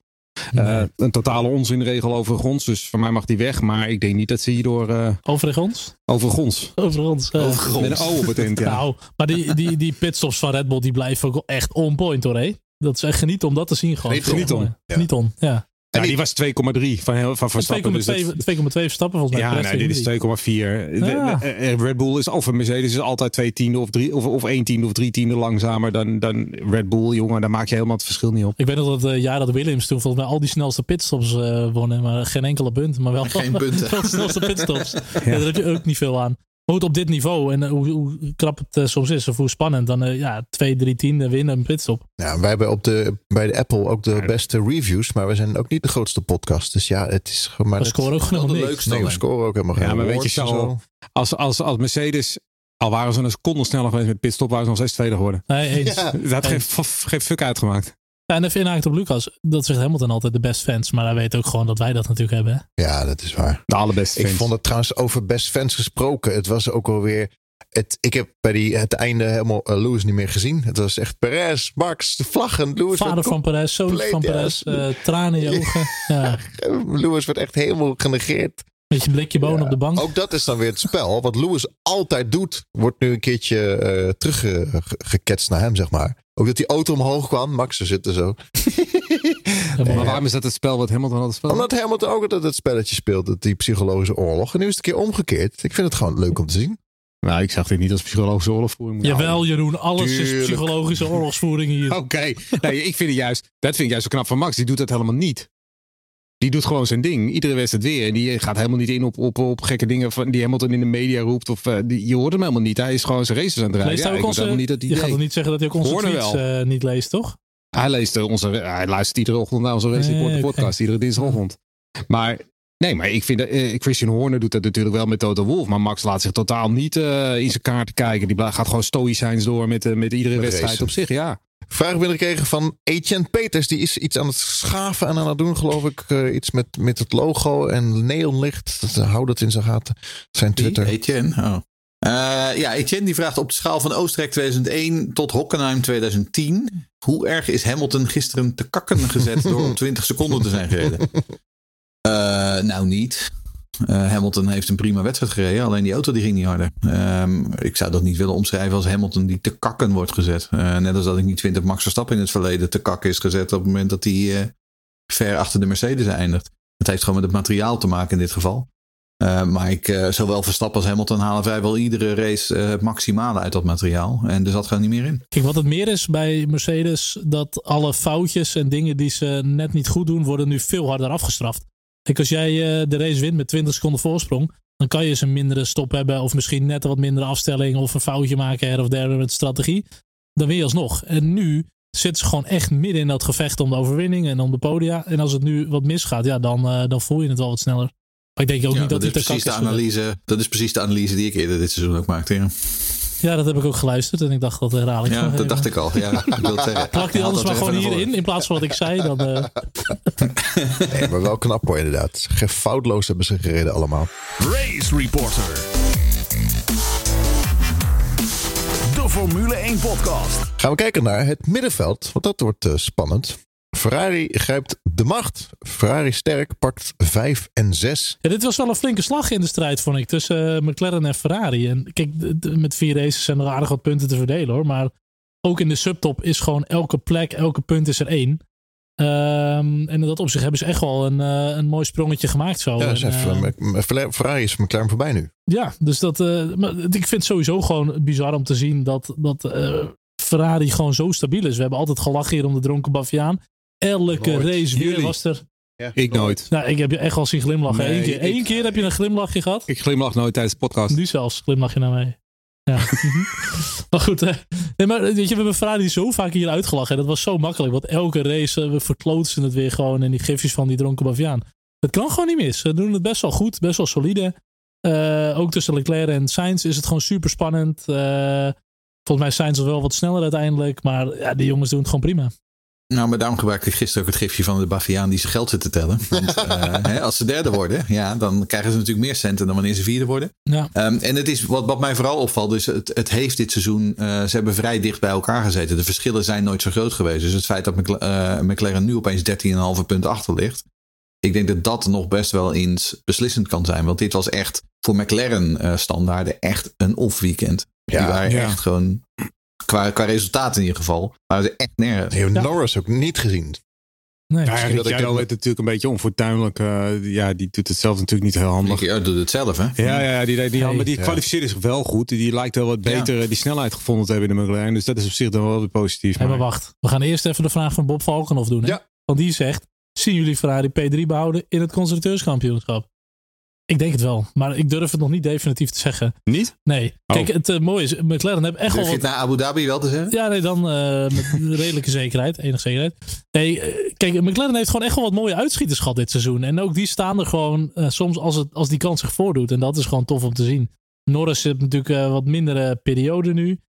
[SPEAKER 3] Eh, een totale onzinregel overigens. Dus voor mij mag die weg. Maar ik denk niet dat ze hierdoor... eh
[SPEAKER 5] Overigens?
[SPEAKER 3] overigens.
[SPEAKER 5] Overigens. eh,
[SPEAKER 2] Overigens.
[SPEAKER 3] Met een O op het eind, ja.
[SPEAKER 5] Nou, maar die, die, die pitstops van Red Bull die blijven ook echt on point hoor. Hé. Dat is echt genieten om dat te zien. Gewoon.
[SPEAKER 1] Geniet om. Ja.
[SPEAKER 5] Geniet om, ja.
[SPEAKER 3] Ja,
[SPEAKER 1] die-
[SPEAKER 3] was 2,3 van, heel- van Verstappen. Dus
[SPEAKER 5] 2,2
[SPEAKER 3] dat-
[SPEAKER 5] 2,2 Verstappen volgens mij.
[SPEAKER 3] ja, nee, dit is 2,4.
[SPEAKER 5] 2,3.
[SPEAKER 3] De-
[SPEAKER 5] Ja.
[SPEAKER 3] de- eh, Red Bull is, of Mercedes is altijd twee tiende of, drie, of, of één tiende of drie tiende langzamer dan, dan Red Bull. Jongen, daar maak je helemaal het verschil niet op.
[SPEAKER 5] Ik weet nog dat het jaar dat Williams toen volgens mij al die snelste pitstops eh wonnen. Maar geen enkele punt. Maar wel
[SPEAKER 2] Geen punten. (laughs)
[SPEAKER 5] wel de snelste pitstops. ja. daar heb je ook niet veel aan. Maar goed, op dit niveau en eh, hoe, hoe krap het eh, soms is of hoe spannend. Dan eh, ja, twee, drie tienden winnen een pitstop.
[SPEAKER 1] Ja, wij hebben op de, bij de Apple ook de beste reviews, maar we zijn ook niet de grootste podcast. Dus ja, het is gewoon maar.
[SPEAKER 5] We
[SPEAKER 1] het-
[SPEAKER 5] scoren ook genoeg
[SPEAKER 2] de leukste
[SPEAKER 1] Nee, we scoren ook helemaal
[SPEAKER 3] Ja,
[SPEAKER 1] geen
[SPEAKER 3] maar weet je, Charles, Als, als, als Mercedes, al waren ze een seconde sneller geweest met pitstop, waren ze nog steeds tweede geworden.
[SPEAKER 5] Nee, eens.
[SPEAKER 1] Ja. (laughs)
[SPEAKER 3] Dat had geen, geen fuck uitgemaakt.
[SPEAKER 5] Ja, en even inhaakt op Lucas. Dat zegt Hamilton altijd de best fans. Maar hij weet ook gewoon dat wij dat natuurlijk hebben. Hè?
[SPEAKER 1] Ja, dat is waar.
[SPEAKER 3] De allerbeste
[SPEAKER 1] Ik
[SPEAKER 3] fans.
[SPEAKER 1] vond het trouwens over best fans gesproken. Het was ook alweer. Het, ik heb bij die, het einde helemaal eh, Lewis niet meer gezien. Het was echt Perez, Max, de vlaggen. Lewis
[SPEAKER 5] Vader van Perez, zoon van
[SPEAKER 1] ja.
[SPEAKER 5] Perez. eh, tranen in je (laughs) ogen. Ja,
[SPEAKER 1] Lewis werd echt helemaal genegeerd.
[SPEAKER 5] Met je blikje bonen op de bank.
[SPEAKER 1] Ook dat is dan weer het spel. Wat Lewis altijd doet, wordt nu een keertje eh teruggeketst naar hem, zeg maar. Ook dat die auto omhoog kwam. Max, ze zitten zo. (laughs)
[SPEAKER 3] Maar waarom is dat het spel wat Hamilton altijd speelt?
[SPEAKER 1] Omdat Hamilton ook altijd het spelletje speelt. Dat die psychologische oorlog. En nu is het een keer omgekeerd. Ik vind het gewoon leuk om te zien.
[SPEAKER 3] Nou, ik zag dit niet als psychologische oorlogvoering.
[SPEAKER 5] Jawel, Jeroen, alles is psychologische oorlogsvoering hier. (laughs)
[SPEAKER 3] Oké, nee, ik vind het juist, dat vind ik juist zo knap van Max. Die doet dat helemaal niet. Die doet gewoon zijn ding. Iedere wedstrijd weer. En die gaat helemaal niet in op, op, op gekke dingen van, die Hamilton in de media roept. Of, eh, die, je hoort hem helemaal niet. Hij is gewoon zijn races aan het rijden.
[SPEAKER 5] Leest
[SPEAKER 3] Ja,
[SPEAKER 5] hij ook onze,
[SPEAKER 3] niet dat
[SPEAKER 5] je gaat toch niet zeggen dat hij ook onze tweets eh, niet leest, toch?
[SPEAKER 3] Hij, leest eh, onze, hij luistert iedere ochtend naar onze
[SPEAKER 5] Nee,
[SPEAKER 3] Report
[SPEAKER 5] oké.
[SPEAKER 3] podcast. Iedere dinsdagochtend. Maar nee, maar ik vind dat, Christian Horner doet dat natuurlijk wel met Toto Wolff. Maar Max laat zich totaal niet in zijn kaarten kijken. Die gaat gewoon stoïcijns door met, met iedere
[SPEAKER 1] Met
[SPEAKER 3] wedstrijd op zich. Ja.
[SPEAKER 1] Vraag binnengekregen van Etienne Peters. Die is iets aan het schaven en aan het doen, geloof ik. Eh, iets met, met het logo en neonlicht. Dat, hou dat in zijn gaten. Zijn Twitter.
[SPEAKER 2] Etienne. Oh. Eh, ja, Etienne die vraagt op de schaal van Oostenrijk 2001 tot Hockenheim 2010. Hoe erg is Hamilton gisteren te kakken gezet door op (laughs) 20 seconden te zijn gereden? Eh, nou, niet. Eh, Hamilton heeft een prima wedstrijd gereden, alleen die auto die ging niet harder. Ehm, ik zou dat niet willen omschrijven als Hamilton die te kakken wordt gezet. Eh, net als dat ik niet vind dat Max Verstappen in het verleden te kakken is gezet op het moment dat hij eh, ver achter de Mercedes eindigt. Het heeft gewoon met het materiaal te maken in dit geval. Maar ik, zowel Verstappen als Hamilton halen vrijwel iedere race het maximale uit dat materiaal. En er zat gewoon niet meer in.
[SPEAKER 5] Kijk, wat het meer is bij Mercedes, dat alle foutjes en dingen die ze net niet goed doen, worden nu veel harder afgestraft. Kijk, als jij uh, de race wint met 20 seconden voorsprong, dan kan je eens een mindere stop hebben. Of misschien net een wat mindere afstelling. Of een foutje maken her of derde met strategie. Dan win je alsnog. En nu zitten ze gewoon echt midden in dat gevecht om de overwinning en om de podia. En als het nu wat misgaat, ja, dan, uh, dan voel je het wel wat sneller. Maar ik denk ook
[SPEAKER 2] ja,
[SPEAKER 5] niet dat,
[SPEAKER 2] dat
[SPEAKER 5] hij
[SPEAKER 2] is precies de analyse. Dat is precies de analyse die ik eerder dit seizoen ook maakte. Ja,
[SPEAKER 5] Ja, dat heb ik ook geluisterd. En ik dacht, dat herhaal ik
[SPEAKER 2] ja dat
[SPEAKER 5] even.
[SPEAKER 2] dacht ik al. Ja, ik wil zeggen. (laughs)
[SPEAKER 5] Plak die anders maar gewoon hierin. In plaats van wat ik zei. Dan, uh... (laughs)
[SPEAKER 1] Nee, maar wel knap hoor, inderdaad. Geen foutloos hebben ze gereden allemaal.
[SPEAKER 4] Race Reporter. De Formule 1 podcast.
[SPEAKER 1] Gaan we kijken naar het middenveld, want dat wordt uh, spannend. Ferrari grijpt de macht. Ferrari sterk, pakt 5 en 6.
[SPEAKER 5] Ja, dit was wel een flinke slag in de strijd, vond ik, tussen uh, McLaren en Ferrari. En kijk, met vier races zijn er aardig wat punten te verdelen hoor. Maar ook in de subtop is gewoon elke plek, elke punt is er één. Um, en in dat opzicht hebben ze echt wel een, uh, een mooi sprongetje gemaakt zo.
[SPEAKER 1] Ja,
[SPEAKER 5] en,
[SPEAKER 1] even, Ferrari is McLaren voorbij nu.
[SPEAKER 5] Ja, dus dat, maar ik vind het sowieso gewoon bizar om te zien dat, dat Ferrari gewoon zo stabiel is. We hebben altijd gelachen hier om de dronken Baviaan. Elke
[SPEAKER 1] Nooit.
[SPEAKER 5] race weer
[SPEAKER 3] Jullie.
[SPEAKER 5] was er.
[SPEAKER 1] Ja,
[SPEAKER 3] Ik nooit.
[SPEAKER 5] Nou, ik heb je echt wel zien glimlachen.
[SPEAKER 3] Nee,
[SPEAKER 5] Eén keer, Eén
[SPEAKER 3] ik-
[SPEAKER 5] keer heb je een glimlachje gehad.
[SPEAKER 3] Ik glimlach nooit tijdens de podcast.
[SPEAKER 5] Nu zelfs glimlach je naar mij. Ja. (laughs) (laughs) maar goed, hè. Nee, maar weet je, we hebben Ferrari zo vaak hier uitgelachen. Dat was zo makkelijk. Want elke race, eh, we verklootsen het weer gewoon. En die gifjes van die dronken baviaan. Het kan gewoon niet mis. Ze doen het best wel goed, best wel solide. Eh, ook tussen Leclerc en Sainz is het gewoon super spannend. Eh, volgens mij zijn ze wel wat sneller uiteindelijk. Maar ja, die jongens doen het gewoon prima.
[SPEAKER 2] Nou, maar daarom gebruikte ik gisteren ook het gifje van de Baviaan die zijn geld zit te tellen. Want uh, (laughs) hè, als ze derde worden, ja, dan krijgen ze natuurlijk meer centen dan wanneer ze vierde worden.
[SPEAKER 5] Ja.
[SPEAKER 2] Um, en het is, wat, wat mij vooral opvalt, is het, het heeft dit seizoen, uh, ze hebben vrij dicht bij elkaar gezeten. De verschillen zijn nooit zo groot geweest. Dus het feit dat McLaren, uh, McLaren nu opeens 13,5 punten achter ligt. Ik denk dat dat nog best wel eens beslissend kan zijn. Want dit was echt voor McLaren standaarden echt een off weekend.
[SPEAKER 1] Ja,
[SPEAKER 2] die waren
[SPEAKER 3] ja.
[SPEAKER 2] echt gewoon qua, qua resultaat in ieder geval. Maar ze echt nergens.
[SPEAKER 1] Heeft Norris ook niet gezien.
[SPEAKER 5] Nee.
[SPEAKER 3] Ja,
[SPEAKER 1] dat ik hem-
[SPEAKER 3] werd natuurlijk een beetje onfortuinlijk. eh, ja, die doet het zelf natuurlijk niet heel handig.
[SPEAKER 2] Ja, doet het zelf, hè?
[SPEAKER 3] Ja, ja, ja, die, die, die,
[SPEAKER 5] Hey.
[SPEAKER 3] maar die
[SPEAKER 1] Ja.
[SPEAKER 3] kwalificeerde zich wel goed. Die lijkt wel wat beter eh, die snelheid gevonden te hebben in de McLaren. Dus dat is op zich dan wel weer positief.
[SPEAKER 5] Hey, maar
[SPEAKER 3] maar-
[SPEAKER 5] wacht. We gaan eerst even de vraag van Bob Valkenhoff doen. Hè?
[SPEAKER 1] Ja.
[SPEAKER 5] Want die zegt, zien jullie Ferrari P3 behouden in het constructeurskampioenschap? Ik denk het wel. Maar ik durf het nog niet definitief te zeggen.
[SPEAKER 3] Niet?
[SPEAKER 5] Nee.
[SPEAKER 3] Oh.
[SPEAKER 5] Kijk, het eh, mooie is, McLaren heeft echt
[SPEAKER 2] Durf
[SPEAKER 5] wel
[SPEAKER 2] je het naar Abu Dhabi wel te zeggen?
[SPEAKER 5] Ja, nee, dan eh, met (laughs) redelijke zekerheid. Enige zekerheid. Nee, eh, kijk, McLaren heeft gewoon echt wel wat mooie uitschieters gehad dit seizoen. En ook die staan er gewoon soms als, het, als die kans zich voordoet. En dat is gewoon tof om te zien. Norris heeft natuurlijk wat mindere periode nu.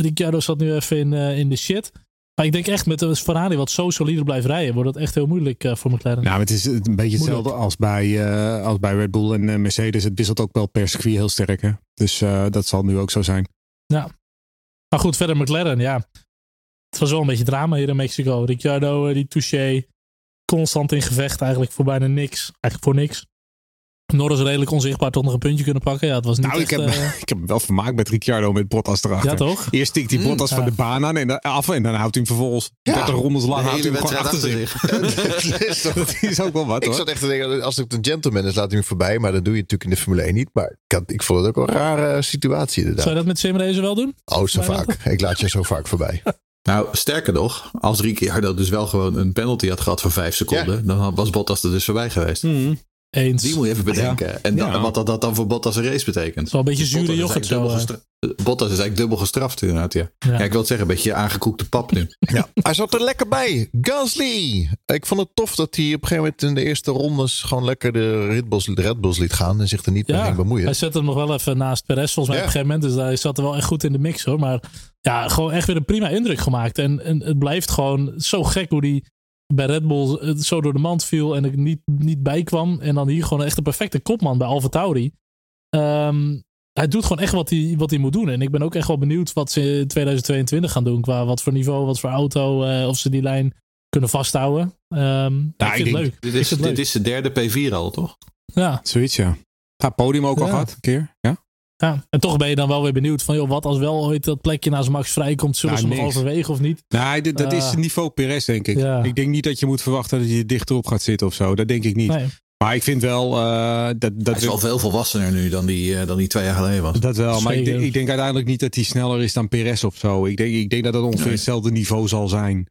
[SPEAKER 5] Ricciardo zat nu even in, in de shit. Maar ik denk echt met de Ferrari wat zo solide blijft rijden, wordt dat echt heel moeilijk eh, voor McLaren.
[SPEAKER 3] Nou, het is een beetje
[SPEAKER 5] Moeilijk.
[SPEAKER 3] hetzelfde als bij, eh, als bij Red Bull en eh, Mercedes. Het wisselt ook wel per circuit heel sterk. Hè? Dus dat zal nu ook zo zijn.
[SPEAKER 5] Maar goed, verder McLaren, ja. Het was wel een beetje drama hier in Mexico. Ricciardo, die touché, constant in gevecht eigenlijk voor bijna niks. Eigenlijk voor niks. Norris redelijk onzichtbaar tot nog een puntje kunnen pakken. Ja, het was niet
[SPEAKER 3] Nou, ik heb,
[SPEAKER 5] eh, (laughs)
[SPEAKER 3] ik heb wel vermaakt met Ricciardo met Bottas erachter.
[SPEAKER 5] ja, toch?
[SPEAKER 3] Eerst stikt hij
[SPEAKER 2] Mm,
[SPEAKER 3] Bottas
[SPEAKER 5] ja.
[SPEAKER 3] van de baan aan en dan af. En dan houdt hij hem vervolgens
[SPEAKER 1] Ja.
[SPEAKER 3] 30 rondes lang houdt hij hem gewoon achter
[SPEAKER 2] achter
[SPEAKER 3] zich.
[SPEAKER 2] zich. (laughs)
[SPEAKER 1] Dat is toch-
[SPEAKER 3] Dat is ook wel wat
[SPEAKER 1] Ik
[SPEAKER 3] hoor.
[SPEAKER 1] zat echt te denken, als het een gentleman is, laat hij hem voorbij. Maar dat doe je natuurlijk in de Formule 1 niet. Maar ik, had, ik vond het ook een rare situatie inderdaad.
[SPEAKER 5] Zou je dat met simracer wel doen?
[SPEAKER 1] Oh, zo vaak. Ik laat je zo vaak voorbij. (laughs)
[SPEAKER 2] Nou, sterker nog, als Ricciardo dus wel gewoon een penalty had gehad van vijf seconden, dan was Bottas er dus voorbij geweest.
[SPEAKER 3] Mhm.
[SPEAKER 5] Eens.
[SPEAKER 2] Die moet je even bedenken. En dan,
[SPEAKER 3] Ja.
[SPEAKER 2] wat dat, dat dan voor Bottas een race betekent.
[SPEAKER 5] Het is wel een beetje
[SPEAKER 2] Dus
[SPEAKER 5] zure yoghurt zo. eh.
[SPEAKER 2] Bottas is eigenlijk dubbel gestraft inderdaad, ja.
[SPEAKER 5] Ja.
[SPEAKER 2] Ja, ik wil het zeggen, een beetje aangekoekte pap nu.
[SPEAKER 1] Ja, hij zat er lekker bij. Gasly. Ik vond het tof dat hij op een gegeven moment in de eerste rondes gewoon lekker de Red Bulls, de Red Bulls liet gaan. En zich er niet mee bemoeien.
[SPEAKER 5] Hij zette hem nog wel even naast Perez volgens mij
[SPEAKER 1] Ja.
[SPEAKER 5] op een gegeven moment. Dus hij zat er wel echt goed in de mix hoor. Maar ja, gewoon echt weer een prima indruk gemaakt. En, en het blijft gewoon zo gek hoe die bij Red Bull het zo door de mand viel en er niet, niet bij kwam. En dan hier gewoon echt een perfecte kopman bij Alfa Tauri. Ehm, hij doet gewoon echt wat hij, wat hij moet doen. En ik ben ook echt wel benieuwd wat ze in 2022 gaan doen. Qua wat voor niveau, wat voor auto. eh, of ze die lijn kunnen vasthouden. Ehm, ik
[SPEAKER 3] ik
[SPEAKER 5] vind het
[SPEAKER 3] denk-
[SPEAKER 5] leuk.
[SPEAKER 2] Dit
[SPEAKER 5] Ik
[SPEAKER 2] is, dit
[SPEAKER 5] leuk.
[SPEAKER 2] is de derde P4 al, toch?
[SPEAKER 5] Ja.
[SPEAKER 3] Zoiets, ja. Ja, podium ook al gehad, een keer. Ja?
[SPEAKER 5] Ja, en toch ben je dan wel weer benieuwd van, joh, wat als wel ooit dat plekje naast Max vrijkomt, zullen
[SPEAKER 3] Nou,
[SPEAKER 5] ze nog overwegen of niet?
[SPEAKER 3] Nee, dat is het niveau Perez, denk ik.
[SPEAKER 5] Ja.
[SPEAKER 3] Ik denk niet dat je moet verwachten dat je dichterop gaat zitten of zo. Dat denk ik niet.
[SPEAKER 5] Nee.
[SPEAKER 3] Maar ik vind wel uh, dat...
[SPEAKER 2] Hij
[SPEAKER 3] dat
[SPEAKER 2] is wel veel volwassener nu dan die, uh, dan die twee jaar geleden was.
[SPEAKER 3] Dat wel, maar ik ik denk uiteindelijk niet dat hij sneller is dan Perez of zo. Ik denk, ik denk dat dat ongeveer
[SPEAKER 2] Nee.
[SPEAKER 3] hetzelfde niveau zal zijn.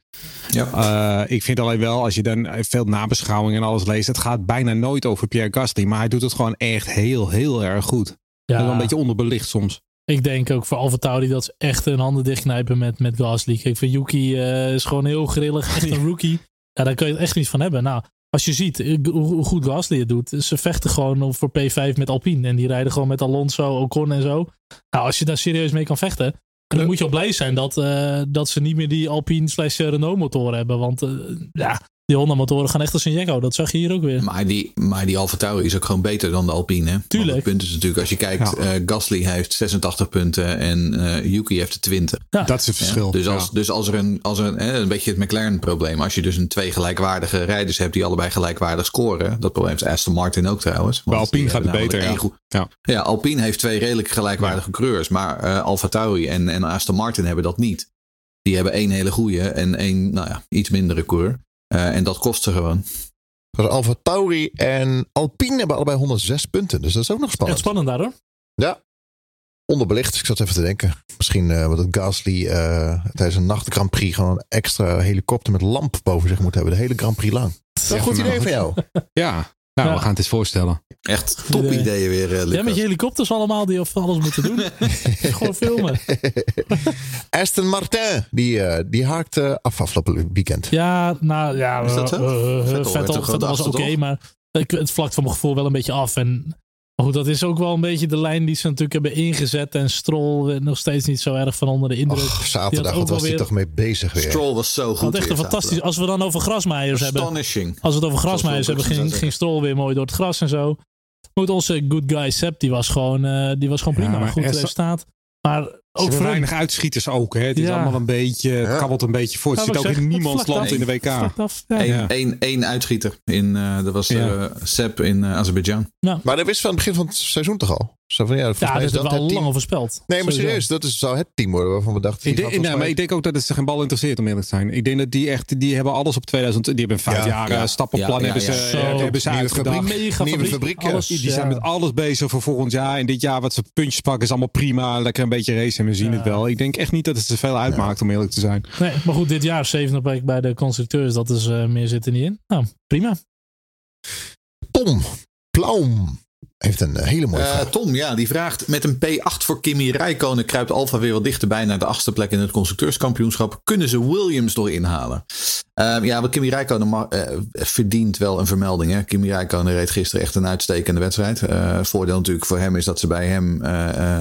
[SPEAKER 2] Ja.
[SPEAKER 3] Uh, ik vind alleen wel, als je dan veel nabeschouwing en alles leest, het gaat bijna nooit over Pierre Gasly. Maar hij doet het gewoon echt heel, heel erg goed.
[SPEAKER 5] Ja,
[SPEAKER 3] een beetje onderbelicht soms.
[SPEAKER 5] ik denk ook voor Alfa Tauri dat ze echt hun handen dichtknijpen met, met Gasly. Kijk, van Yuki eh, is gewoon heel grillig, echt een (laughs) rookie. Ja, daar kun je het echt niet van hebben. Nou, als je ziet eh, hoe goed Gasly het doet, ze vechten gewoon voor P5 met Alpine. En die rijden gewoon met Alonso, Ocon en zo. Nou, als je daar serieus mee kan vechten, dan moet je al blij zijn dat, eh, dat ze niet meer die Alpine slash Renault motoren hebben. Want ja, die Honda motoren gaan echt als een jekko. Dat zag je hier ook weer.
[SPEAKER 2] Maar die, maar die Alfa Tauri is ook gewoon beter dan de Alpine. Hè? Want
[SPEAKER 5] Tuurlijk.
[SPEAKER 2] Het punt is natuurlijk, als je kijkt,
[SPEAKER 3] Ja.
[SPEAKER 2] eh, Gasly heeft 86 punten en eh, Yuki heeft er 20.
[SPEAKER 5] Ja.
[SPEAKER 3] Dat is het
[SPEAKER 2] Ja,
[SPEAKER 3] verschil.
[SPEAKER 2] Dus,
[SPEAKER 3] Ja.
[SPEAKER 2] als, dus als er een, als er een, hè, een beetje het McLaren-probleem. Als je dus een twee gelijkwaardige rijders hebt die allebei gelijkwaardig scoren. Dat probleem is Aston Martin ook trouwens.
[SPEAKER 3] Bij Alpine gaat het beter,
[SPEAKER 2] namelijk
[SPEAKER 3] ja.
[SPEAKER 2] goed- Ja, Alpine heeft twee redelijk gelijkwaardige coureurs. Maar eh Alfa Tauri en, en Aston Martin hebben dat niet. Die hebben één hele goede en één nou ja, iets mindere coureur. Eh, en dat kost ze gewoon.
[SPEAKER 1] Dus Alfa Tauri en Alpine hebben allebei 106 punten. Dus dat is ook nog
[SPEAKER 5] Echt
[SPEAKER 1] spannend.
[SPEAKER 5] spannend daar hoor.
[SPEAKER 1] Ja. Onderbelicht. Ik zat even te denken. Misschien uh, wat het Gasly uh, tijdens een nacht Grand Prix gewoon een extra helikopter met lamp boven zich moet hebben. De hele Grand Prix lang. Dat is een goed idee van jou.
[SPEAKER 3] Ja, nou,
[SPEAKER 5] Ja.
[SPEAKER 3] we gaan het eens voorstellen.
[SPEAKER 2] Echt top
[SPEAKER 5] idee.
[SPEAKER 2] ideeën weer, uh,
[SPEAKER 5] Ja,
[SPEAKER 2] Lucas.
[SPEAKER 5] met je helikopters allemaal die of alles moeten doen. (laughs) Gewoon filmen. (laughs)
[SPEAKER 1] Aston Martin, die, uh, die haakte af afgelopen weekend.
[SPEAKER 5] Ja, nou ja.
[SPEAKER 2] Is dat zo?
[SPEAKER 5] uh, uh,
[SPEAKER 2] Vettel
[SPEAKER 5] Vettel, was oké, maar ik, het vlakt van mijn gevoel wel een beetje af. En Maar goed, dat is ook wel een beetje de lijn die ze natuurlijk hebben ingezet. En Stroll nog steeds niet zo erg van onder de indruk.
[SPEAKER 1] Och, zaterdag, wat was hij
[SPEAKER 5] weer-
[SPEAKER 1] toch mee bezig weer?
[SPEAKER 2] Stroll was zo goed.
[SPEAKER 5] Wat echt een fantastisch. Als we dan over grasmaaiers hebben.
[SPEAKER 2] Astonishing.
[SPEAKER 5] Als we het over grasmaaiers hebben, ging, ging Stroll weer mooi door het gras en zo. Moet onze good guy Sepp, die was gewoon, eh, die was gewoon
[SPEAKER 3] Ja,
[SPEAKER 5] prima.
[SPEAKER 3] maar
[SPEAKER 5] goed resultaat. Maar ook
[SPEAKER 3] weinig uitschieters ook. Hè? Het is
[SPEAKER 5] Ja.
[SPEAKER 3] allemaal een beetje, het kabbelt een beetje voor. Het
[SPEAKER 5] Ja,
[SPEAKER 3] zit ook in niemands land in de WK.
[SPEAKER 2] Eén één- één uitschieter. In, eh, dat was
[SPEAKER 3] Ja.
[SPEAKER 2] eh Seb in eh, Azerbeidzjan.
[SPEAKER 1] Maar dat wist van het begin van het seizoen toch al? Zo van, ja,
[SPEAKER 5] dat
[SPEAKER 1] is dat
[SPEAKER 5] we
[SPEAKER 1] het
[SPEAKER 5] al
[SPEAKER 1] team.
[SPEAKER 5] lang al voorspeld.
[SPEAKER 1] Nee, maar
[SPEAKER 5] Sowieso.
[SPEAKER 1] serieus, dat is, zou het team worden waarvan we dachten.
[SPEAKER 3] Ik denk, maar ik denk ook dat het ze geen bal interesseert om eerlijk te zijn. Ik denk dat die echt, die hebben alles op 2000, die hebben een vijf
[SPEAKER 1] Ja,
[SPEAKER 3] jaar
[SPEAKER 2] ja.
[SPEAKER 3] eh, stappenplan
[SPEAKER 2] Ja, ja,
[SPEAKER 3] hebben
[SPEAKER 2] ja.
[SPEAKER 3] ze,
[SPEAKER 5] Zo.
[SPEAKER 3] eh, hebben ze
[SPEAKER 1] Nieuwe
[SPEAKER 3] uitgedacht.
[SPEAKER 1] fabriek.
[SPEAKER 5] Mega
[SPEAKER 1] Nieuwe
[SPEAKER 5] fabriek,
[SPEAKER 1] fabriek, ja.
[SPEAKER 5] alles,
[SPEAKER 3] Die, zijn met alles bezig voor volgend jaar. En dit jaar wat ze puntjes pakken is allemaal prima. Lekker een beetje race en we zien
[SPEAKER 5] Ja.
[SPEAKER 3] het wel. Ik denk echt niet dat het zoveel uitmaakt om eerlijk te zijn.
[SPEAKER 5] Nee, maar goed, dit jaar zevende plek bij de constructeurs. Dat is eh, meer zit er niet in. Nou, prima.
[SPEAKER 1] Tom Plaum heeft een eh, hele mooie
[SPEAKER 2] Eh,
[SPEAKER 1] vraag.
[SPEAKER 2] Tom, ja, die vraagt met een P8 voor Kimi Räikkönen kruipt Alfa weer wat dichterbij naar de achtste plek in het constructeurskampioenschap. Kunnen ze Williams door inhalen? Ehm, ja, Kimi Räikkönen eh, verdient wel een vermelding. Hè? Kimi Räikkönen reed gisteren echt een uitstekende wedstrijd. Voordeel natuurlijk voor hem is dat ze bij hem,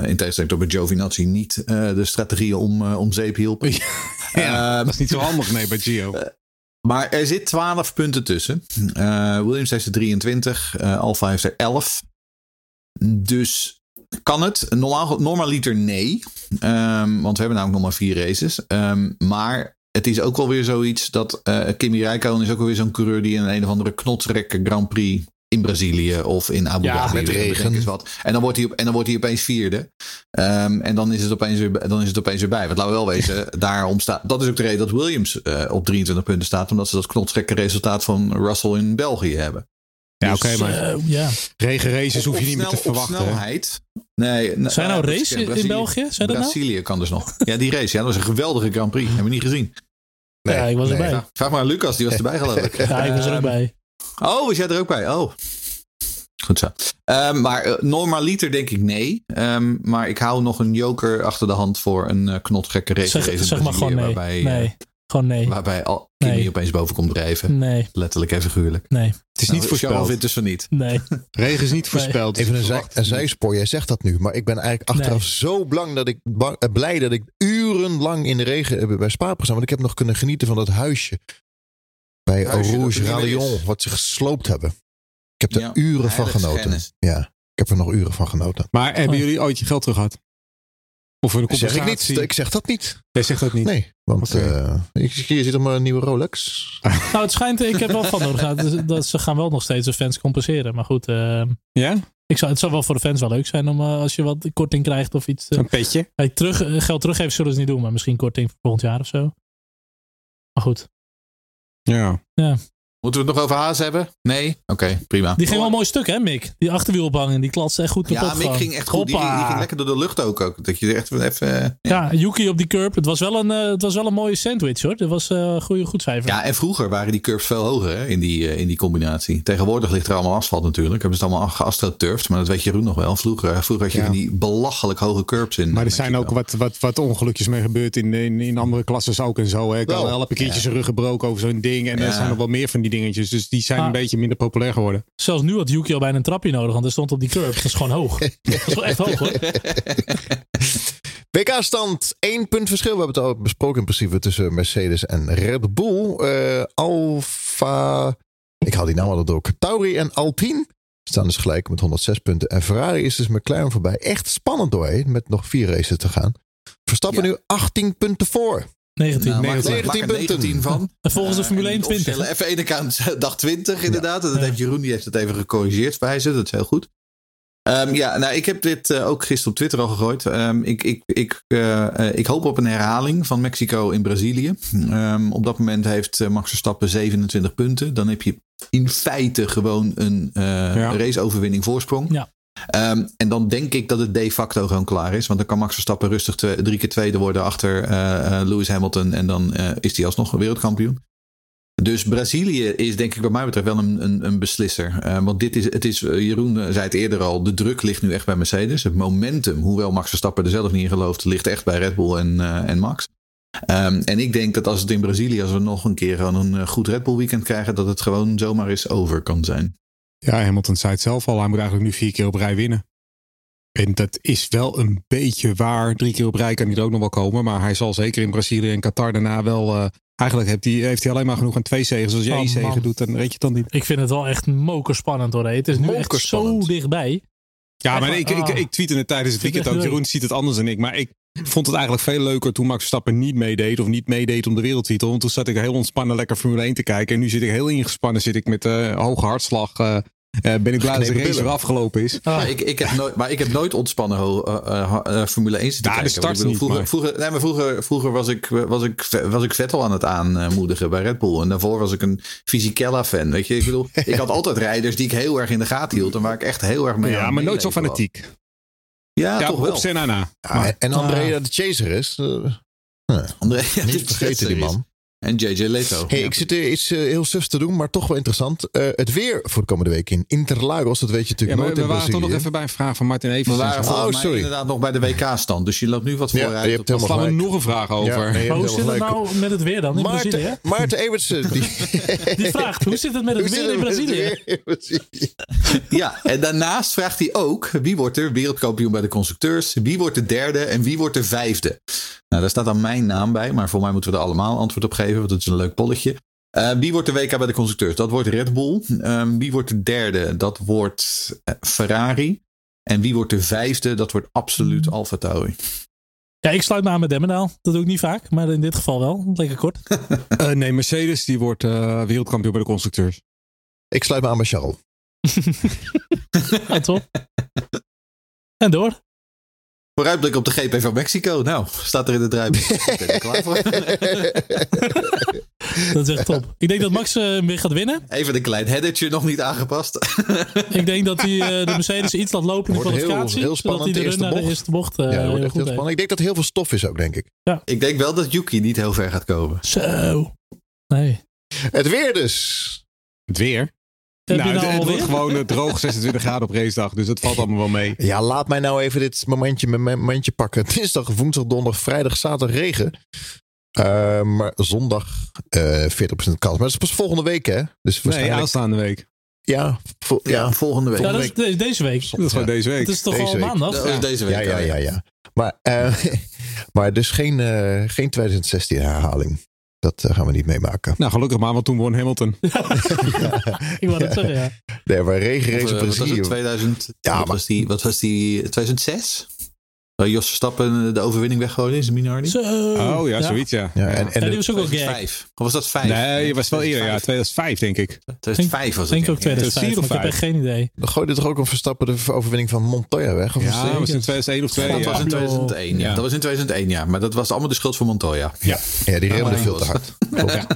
[SPEAKER 2] in tegenstelling tot bij Giovinazzi, niet de strategieën om, om zeep hielpen. (laughs)
[SPEAKER 3] Ja,
[SPEAKER 2] Ehm,
[SPEAKER 3] dat is niet zo handig, nee, bij Gio. (laughs)
[SPEAKER 2] maar er zit 12 punten tussen. Williams heeft er 23. eh Alfa heeft er 11. Dus kan het? Normaal, normaliter nee. Ehm, want we hebben namelijk nog maar vier races. Ehm, maar het is ook wel weer zoiets dat eh Kimi Räikkönen is ook wel weer zo'n coureur die in een of andere knotsrekke Grand Prix in Brazilië of in Abu
[SPEAKER 5] Ja,
[SPEAKER 2] Dhabi
[SPEAKER 1] met
[SPEAKER 2] bedenk
[SPEAKER 1] regen.
[SPEAKER 2] eens wat. En dan wordt hij, op, en dan wordt hij opeens vierde. Ehm, en dan is, het opeens weer, dan is het opeens weer bij. Want laten we wel (laughs) wezen, daarom staat. Dat is ook de reden dat Williams eh, op 23 punten staat. Omdat ze dat knotsgekke resultaat van Russell in België hebben.
[SPEAKER 3] Ja,
[SPEAKER 2] Dus,
[SPEAKER 3] oké, maar
[SPEAKER 5] Eh, ja.
[SPEAKER 3] regen races hoef je
[SPEAKER 2] Op
[SPEAKER 3] niet meer te verwachten.
[SPEAKER 2] snelheid. Nee, nou,
[SPEAKER 5] Zijn nou races in
[SPEAKER 2] Brazilië-
[SPEAKER 5] België? Zijn dat nou?
[SPEAKER 2] Brazilië kan dus nog. Ja, die race. Ja, dat was een geweldige Grand Prix. Hebben we niet gezien.
[SPEAKER 1] Nee,
[SPEAKER 5] ja, ik was
[SPEAKER 1] nee.
[SPEAKER 5] erbij.
[SPEAKER 2] Vraag, vraag maar aan Lucas, die was erbij geloof ik. (laughs)
[SPEAKER 5] Ja, ik was er ook bij.
[SPEAKER 2] Oh, was jij er ook bij? Oh. Goed zo. Ehm, maar eh, normaliter denk ik nee. Ehm, maar ik hou nog een joker achter de hand voor een eh, knotgekke race.
[SPEAKER 5] Zeg, zeg maar gewoon nee.
[SPEAKER 2] Waarbij,
[SPEAKER 5] nee. Gewoon nee.
[SPEAKER 2] waarbij al Kimi
[SPEAKER 5] Nee.
[SPEAKER 2] opeens boven komt drijven.
[SPEAKER 5] Nee.
[SPEAKER 2] Letterlijk en figuurlijk.
[SPEAKER 5] Nee.
[SPEAKER 3] Het is niet
[SPEAKER 2] Nou, Charles
[SPEAKER 3] voorspeld.
[SPEAKER 2] vindt dus van niet.
[SPEAKER 5] Nee. (laughs)
[SPEAKER 3] Regen is niet voorspeld.
[SPEAKER 1] Even een, zij, een zijspoor, jij zegt dat nu, maar ik ben eigenlijk achteraf
[SPEAKER 5] Nee.
[SPEAKER 1] zo bang dat ik, eh, blij dat ik urenlang in de regen heb bij Spa heb gestaan. Want ik heb nog kunnen genieten van dat huisje bij
[SPEAKER 2] Huisje
[SPEAKER 1] Rouge Rallion, wat ze gesloopt hebben. Ik heb er
[SPEAKER 2] Ja,
[SPEAKER 1] uren van genoten.
[SPEAKER 2] schennis.
[SPEAKER 1] Ja, ik heb er nog uren van genoten.
[SPEAKER 3] Maar hebben jullie ooit je geld terug gehad? Of een
[SPEAKER 1] Zeg ik,
[SPEAKER 3] compensatie?
[SPEAKER 1] niet, ik zeg dat niet.
[SPEAKER 3] Jij zegt dat niet.
[SPEAKER 1] Nee, want
[SPEAKER 3] Oké.
[SPEAKER 1] eh, ik- hier zit er maar een nieuwe Rolex. (laughs)
[SPEAKER 5] Nou, het schijnt, ik heb wel van doorgegaan. Dat, dat ze gaan wel nog steeds de fans compenseren. Maar goed, eh,
[SPEAKER 3] Ja?
[SPEAKER 5] ik zou, het zou wel voor de fans wel leuk zijn om eh, als je wat korting krijgt of iets.
[SPEAKER 3] Een petje.
[SPEAKER 5] hey, terug, geld teruggeven zullen ze niet doen, maar misschien korting voor volgend jaar of zo. Maar goed,
[SPEAKER 3] Ja.
[SPEAKER 2] Moeten we het nog over Haas hebben? Nee? Oké, prima.
[SPEAKER 5] die ging wel een mooi stuk, hè, Mick? Die achterwiel ophangen, die klatste echt goed kapot.
[SPEAKER 2] Ja, Mick
[SPEAKER 5] gewoon.
[SPEAKER 2] ging echt goed. Die,
[SPEAKER 5] Hoppa.
[SPEAKER 2] die ging lekker door de lucht ook. ook. Dat je echt even... eh,
[SPEAKER 5] Ja, Yuki op die curb. Het was wel een, eh, het was wel een mooie sandwich, hoor. Dat was eh goede, goed cijfer.
[SPEAKER 2] Ja, en vroeger waren die curbs veel hoger hè, in, die, in die combinatie. Tegenwoordig ligt er allemaal asfalt natuurlijk. Hebben ze het allemaal geastroturfd. Maar dat weet Jeroen nog wel. Vroeger, vroeger had je
[SPEAKER 3] Ja.
[SPEAKER 2] van die belachelijk hoge curbs in.
[SPEAKER 3] Maar er zijn ook wat, wat, wat ongelukjes mee gebeurd in, in, in andere klasses ook en zo. Hè. Ik
[SPEAKER 1] Wel.
[SPEAKER 3] al heb een keertje zijn rug gebroken over zo'n ding. En er
[SPEAKER 2] Ja.
[SPEAKER 3] zijn nog wel meer van die dingetjes. Dus die zijn
[SPEAKER 5] Ah.
[SPEAKER 3] een beetje minder populair geworden.
[SPEAKER 5] Zelfs nu had Yuki al bijna een trapje nodig, want er stond op die curb. Dat is gewoon hoog. (laughs) dat is wel echt hoog, hoor. (laughs)
[SPEAKER 1] WK-stand, één punt verschil. We hebben het al besproken in principe tussen Mercedes en Red Bull. Eh Alfa, ik haal die naam altijd door. Tauri en Alpine staan dus gelijk met 106 punten. En Ferrari is dus McLaren voorbij. Echt spannend doorheen met nog vier races te gaan. Verstappen
[SPEAKER 2] Ja.
[SPEAKER 1] nu 18 punten voor.
[SPEAKER 5] 19.
[SPEAKER 2] Nou, maak er-
[SPEAKER 1] 19
[SPEAKER 2] maak er
[SPEAKER 1] punten.
[SPEAKER 2] 19 van.
[SPEAKER 5] En volgens de
[SPEAKER 2] Eh,
[SPEAKER 5] Formule
[SPEAKER 2] en
[SPEAKER 5] 1 20.
[SPEAKER 2] officiële F1 account dag 20 inderdaad. En dat
[SPEAKER 5] Ja.
[SPEAKER 2] heeft Jeroen, die heeft het even gecorrigeerd bij ze. Dat is heel goed. Ehm, ja, nou, ik heb dit eh, ook gisteren op Twitter al gegooid. Ehm, ik, ik, ik, eh, ik hoop op een herhaling van Mexico in Brazilië. Ehm, op dat moment heeft Max Verstappen 27 punten. Dan heb je in feite gewoon een eh,
[SPEAKER 3] Ja.
[SPEAKER 2] raceoverwinning voorsprong.
[SPEAKER 5] Ja.
[SPEAKER 2] Ehm, en dan denk ik dat het de facto gewoon klaar is. Want dan kan Max Verstappen rustig drie keer tweede worden achter eh, eh, Lewis Hamilton. En dan eh, is hij alsnog wereldkampioen. Dus Brazilië is denk ik wat mij betreft wel een, een, een beslisser. Eh, want dit is, het is, Jeroen zei het eerder al, de druk ligt nu echt bij Mercedes. Het momentum, hoewel Max Verstappen er zelf niet in gelooft, ligt echt bij Red Bull en, en Max. Ehm, en ik denk dat als het in Brazilië, als we nog een keer een goed Red Bull weekend krijgen, dat het gewoon zomaar eens over kan zijn.
[SPEAKER 3] Ja, Hamilton zei het zelf al. Hij moet eigenlijk nu vier keer op rij winnen. En dat is wel een beetje waar. Drie keer op rij kan hij er ook nog wel komen. Maar hij zal zeker in Brazilië en Qatar daarna wel... eh, eigenlijk heeft hij, heeft hij alleen maar genoeg aan twee zegens. Als jij
[SPEAKER 5] Oh,
[SPEAKER 3] één zegen doet, dan weet je het dan niet.
[SPEAKER 5] Ik vind het wel echt mokerspannend hoor. hè. Het is nu echt zo dichtbij.
[SPEAKER 3] Ja, maar ik, ik, ik tweette het tijdens (laughs) het weekend ook.
[SPEAKER 5] leuk.
[SPEAKER 3] Jeroen ziet het anders dan ik. Maar ik vond het eigenlijk veel leuker toen Max Verstappen niet meedeed. Of niet meedeed om de wereldtitel. Want toen zat ik heel ontspannen lekker Formule 1 te kijken. En nu zit ik heel ingespannen. Zit ik met eh, hoge hartslag. eh, eh, ben ik blij dat de race weer afgelopen is.
[SPEAKER 5] Ah,
[SPEAKER 2] Maar ik, ik heb nooit, maar ik heb nooit ontspannen Formule 1 zitten
[SPEAKER 3] Ja, de
[SPEAKER 2] kijken.
[SPEAKER 3] start
[SPEAKER 2] Want ik bedoel,
[SPEAKER 3] niet,
[SPEAKER 2] vroeger,
[SPEAKER 3] maar-
[SPEAKER 2] vroeger, nee, maar vroeger, vroeger was, ik, was, ik, was ik Vettel aan het aanmoedigen bij Red Bull. En daarvoor was ik een Fisichella-fan. Weet je, ik bedoel, ik had altijd (laughs) rijders die ik heel erg in de gaten hield. En waar ik echt heel erg mee
[SPEAKER 3] Ja, maar nooit zo fanatiek.
[SPEAKER 2] Ja,
[SPEAKER 3] Ja,
[SPEAKER 2] toch wel.
[SPEAKER 3] op Senna na.
[SPEAKER 1] Ja, en- en Andrea de Chaser is. eh,
[SPEAKER 2] André,
[SPEAKER 1] niet vergeten die man.
[SPEAKER 2] En JJ Leto.
[SPEAKER 1] Hey,
[SPEAKER 2] Ja.
[SPEAKER 1] ik zit hier iets eh, heel sufs te doen, maar toch wel interessant. Eh, het weer voor de komende week in Interlagos, dat weet je
[SPEAKER 3] Ja,
[SPEAKER 1] natuurlijk
[SPEAKER 3] maar
[SPEAKER 1] nooit
[SPEAKER 3] we
[SPEAKER 1] in
[SPEAKER 3] waren toch nog even bij een vraag van Martin Evers.
[SPEAKER 2] We waren
[SPEAKER 1] Oh, sorry.
[SPEAKER 2] inderdaad nog bij de WK-stand. Dus je loopt nu wat
[SPEAKER 1] Ja,
[SPEAKER 2] vooruit.
[SPEAKER 1] je hebt
[SPEAKER 3] Dan slaan we
[SPEAKER 1] gelijk.
[SPEAKER 3] nog een vraag
[SPEAKER 1] Ja,
[SPEAKER 3] over.
[SPEAKER 1] nee, je
[SPEAKER 5] maar
[SPEAKER 1] hebt
[SPEAKER 5] hoe zit het nou met het weer dan in Brazilië?
[SPEAKER 1] Maarten, Maarten Evertsen, die, (laughs)
[SPEAKER 5] Die vraagt, hoe zit het met het
[SPEAKER 1] Hoe
[SPEAKER 5] Brazilië?
[SPEAKER 1] weer in Brazilië?
[SPEAKER 2] Ja, en daarnaast vraagt hij ook: wie wordt er wereldkampioen bij de constructeurs? Wie wordt de derde en wie wordt de vijfde? Nou, daar staat dan mijn naam bij, maar voor mij moeten we er allemaal antwoord op geven, want het is een leuk polletje. Eh, wie wordt de WK bij de constructeurs? Dat wordt Red Bull. Ehm, wie wordt de derde? Dat wordt eh, Ferrari. En wie wordt de vijfde? Dat wordt absoluut Alfa Tauri.
[SPEAKER 5] Ja, ik sluit me aan met Demmendaal. Dat doe ik niet vaak, maar in dit geval wel. Lekker kort. (laughs)
[SPEAKER 3] Eh, nee, Mercedes die wordt eh, wereldkampioen bij de constructeurs.
[SPEAKER 1] Ik sluit me aan bij Charles. (laughs) (laughs)
[SPEAKER 5] Ja, top. En door.
[SPEAKER 2] Vooruitblik op de GP van Mexico. Nou, staat er in het draaiboek. (laughs) Ik ben er klaar voor. (laughs)
[SPEAKER 5] Dat is echt top. Ik denk dat Max eh, weer gaat winnen.
[SPEAKER 2] Even een klein headertje nog niet aangepast. (laughs)
[SPEAKER 5] Ik denk dat hij eh, de Mercedes iets laat lopen in de
[SPEAKER 1] heel-
[SPEAKER 5] kwalificatie.
[SPEAKER 1] heel
[SPEAKER 5] zodat hij
[SPEAKER 1] spannend,
[SPEAKER 5] de
[SPEAKER 1] de eerste
[SPEAKER 5] de
[SPEAKER 1] bocht.
[SPEAKER 5] eerste bocht eh
[SPEAKER 1] ja,
[SPEAKER 5] heel goed
[SPEAKER 1] heel spannend. Ik denk dat heel veel stof is ook, denk ik.
[SPEAKER 2] Ik denk wel dat Yuki niet heel ver gaat komen.
[SPEAKER 5] Zo. Nee.
[SPEAKER 1] Het weer dus.
[SPEAKER 3] Het weer.
[SPEAKER 5] Heb
[SPEAKER 3] nou,
[SPEAKER 5] je nou
[SPEAKER 3] het, wordt gewoon eh, droog (laughs) 26 graden op racedag. Dus dat valt allemaal wel mee.
[SPEAKER 1] Ja, laat mij nou even dit momentje, momentje pakken. Dinsdag, woensdag, donderdag, vrijdag, zaterdag regen. Eh, maar zondag eh 40% kans. Maar dat is pas volgende week, hè? Dus
[SPEAKER 3] Nee,
[SPEAKER 1] waarschijnlijk...
[SPEAKER 3] aanstaande week.
[SPEAKER 1] ja, vo-
[SPEAKER 2] Ja,
[SPEAKER 1] ja,
[SPEAKER 2] volgende week.
[SPEAKER 5] Ja, dat is de- deze week.
[SPEAKER 3] Dat is gewoon deze week.
[SPEAKER 5] Het is toch
[SPEAKER 1] Deze
[SPEAKER 5] al
[SPEAKER 1] week.
[SPEAKER 5] maandag?
[SPEAKER 2] Dat is deze week.
[SPEAKER 1] ja, ja, ja, ja. Maar, eh, (laughs) maar dus geen, eh, geen 2016 herhaling. Dat eh, gaan we niet meemaken.
[SPEAKER 3] Nou, gelukkig maar, want toen won Hamilton. (laughs)
[SPEAKER 5] Ik wou dat zeggen, ja.
[SPEAKER 1] Nee, maar regenrace in
[SPEAKER 2] eh, wat was
[SPEAKER 1] Brazilië.
[SPEAKER 2] het? 2000,
[SPEAKER 1] Ja,
[SPEAKER 2] wat,
[SPEAKER 1] maar-
[SPEAKER 2] was die, wat was die? 2006? Waar Jos Verstappen de overwinning weggooide in zijn Minardi?
[SPEAKER 5] Zo.
[SPEAKER 3] Oh ja, zoiets ja.
[SPEAKER 1] Ja, en, en
[SPEAKER 5] Ja, die was ook wel gek.
[SPEAKER 2] 2005. Of was dat 5?
[SPEAKER 3] Nee, je was wel eerder. Ja, 2005 denk ik.
[SPEAKER 2] 2005 was
[SPEAKER 5] Ik
[SPEAKER 2] het.
[SPEAKER 5] denk ook
[SPEAKER 2] denk ik.
[SPEAKER 5] 2005, maar ik heb
[SPEAKER 3] 2004
[SPEAKER 5] echt geen idee.
[SPEAKER 1] dan gooide toch ook een Verstappen de overwinning van Montoya weg? Of
[SPEAKER 3] Ja, was in 2001 of 2.
[SPEAKER 2] Dat was
[SPEAKER 3] Ja.
[SPEAKER 2] in 2001, ja.
[SPEAKER 3] Ja.
[SPEAKER 2] Dat was in 2001, ja. Maar dat was allemaal de schuld van Montoya.
[SPEAKER 1] Ja, die remde veel te hard. (laughs)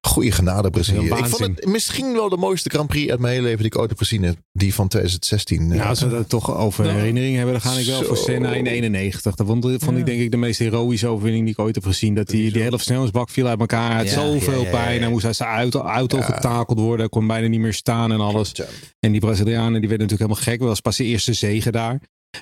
[SPEAKER 1] Goeie genade Brazilië. Ik vond het misschien wel de mooiste Grand Prix uit mijn hele leven die ik ooit heb gezien. heb. Die van 2016.
[SPEAKER 3] Nou,
[SPEAKER 1] eh,
[SPEAKER 3] als we dat toch over
[SPEAKER 5] Ja.
[SPEAKER 3] herinneringen hebben, dan ga ik wel
[SPEAKER 1] Zo.
[SPEAKER 3] voor Senna in 91. Dat vond, vond
[SPEAKER 5] Ja.
[SPEAKER 3] ik denk ik de meest heroïsche overwinning die ik ooit heb gezien. Dat die, die hele versnellingsbak viel uit elkaar. Hij had
[SPEAKER 2] Ja,
[SPEAKER 3] zoveel
[SPEAKER 2] ja, ja, ja,
[SPEAKER 3] pijn.
[SPEAKER 2] ja.
[SPEAKER 3] Hij moest uit zijn auto, auto
[SPEAKER 1] Ja.
[SPEAKER 3] getakeld worden. Hij kon bijna niet meer staan en alles. En die Brazilianen die werden natuurlijk helemaal gek. Dat was pas zijn eerste zege daar.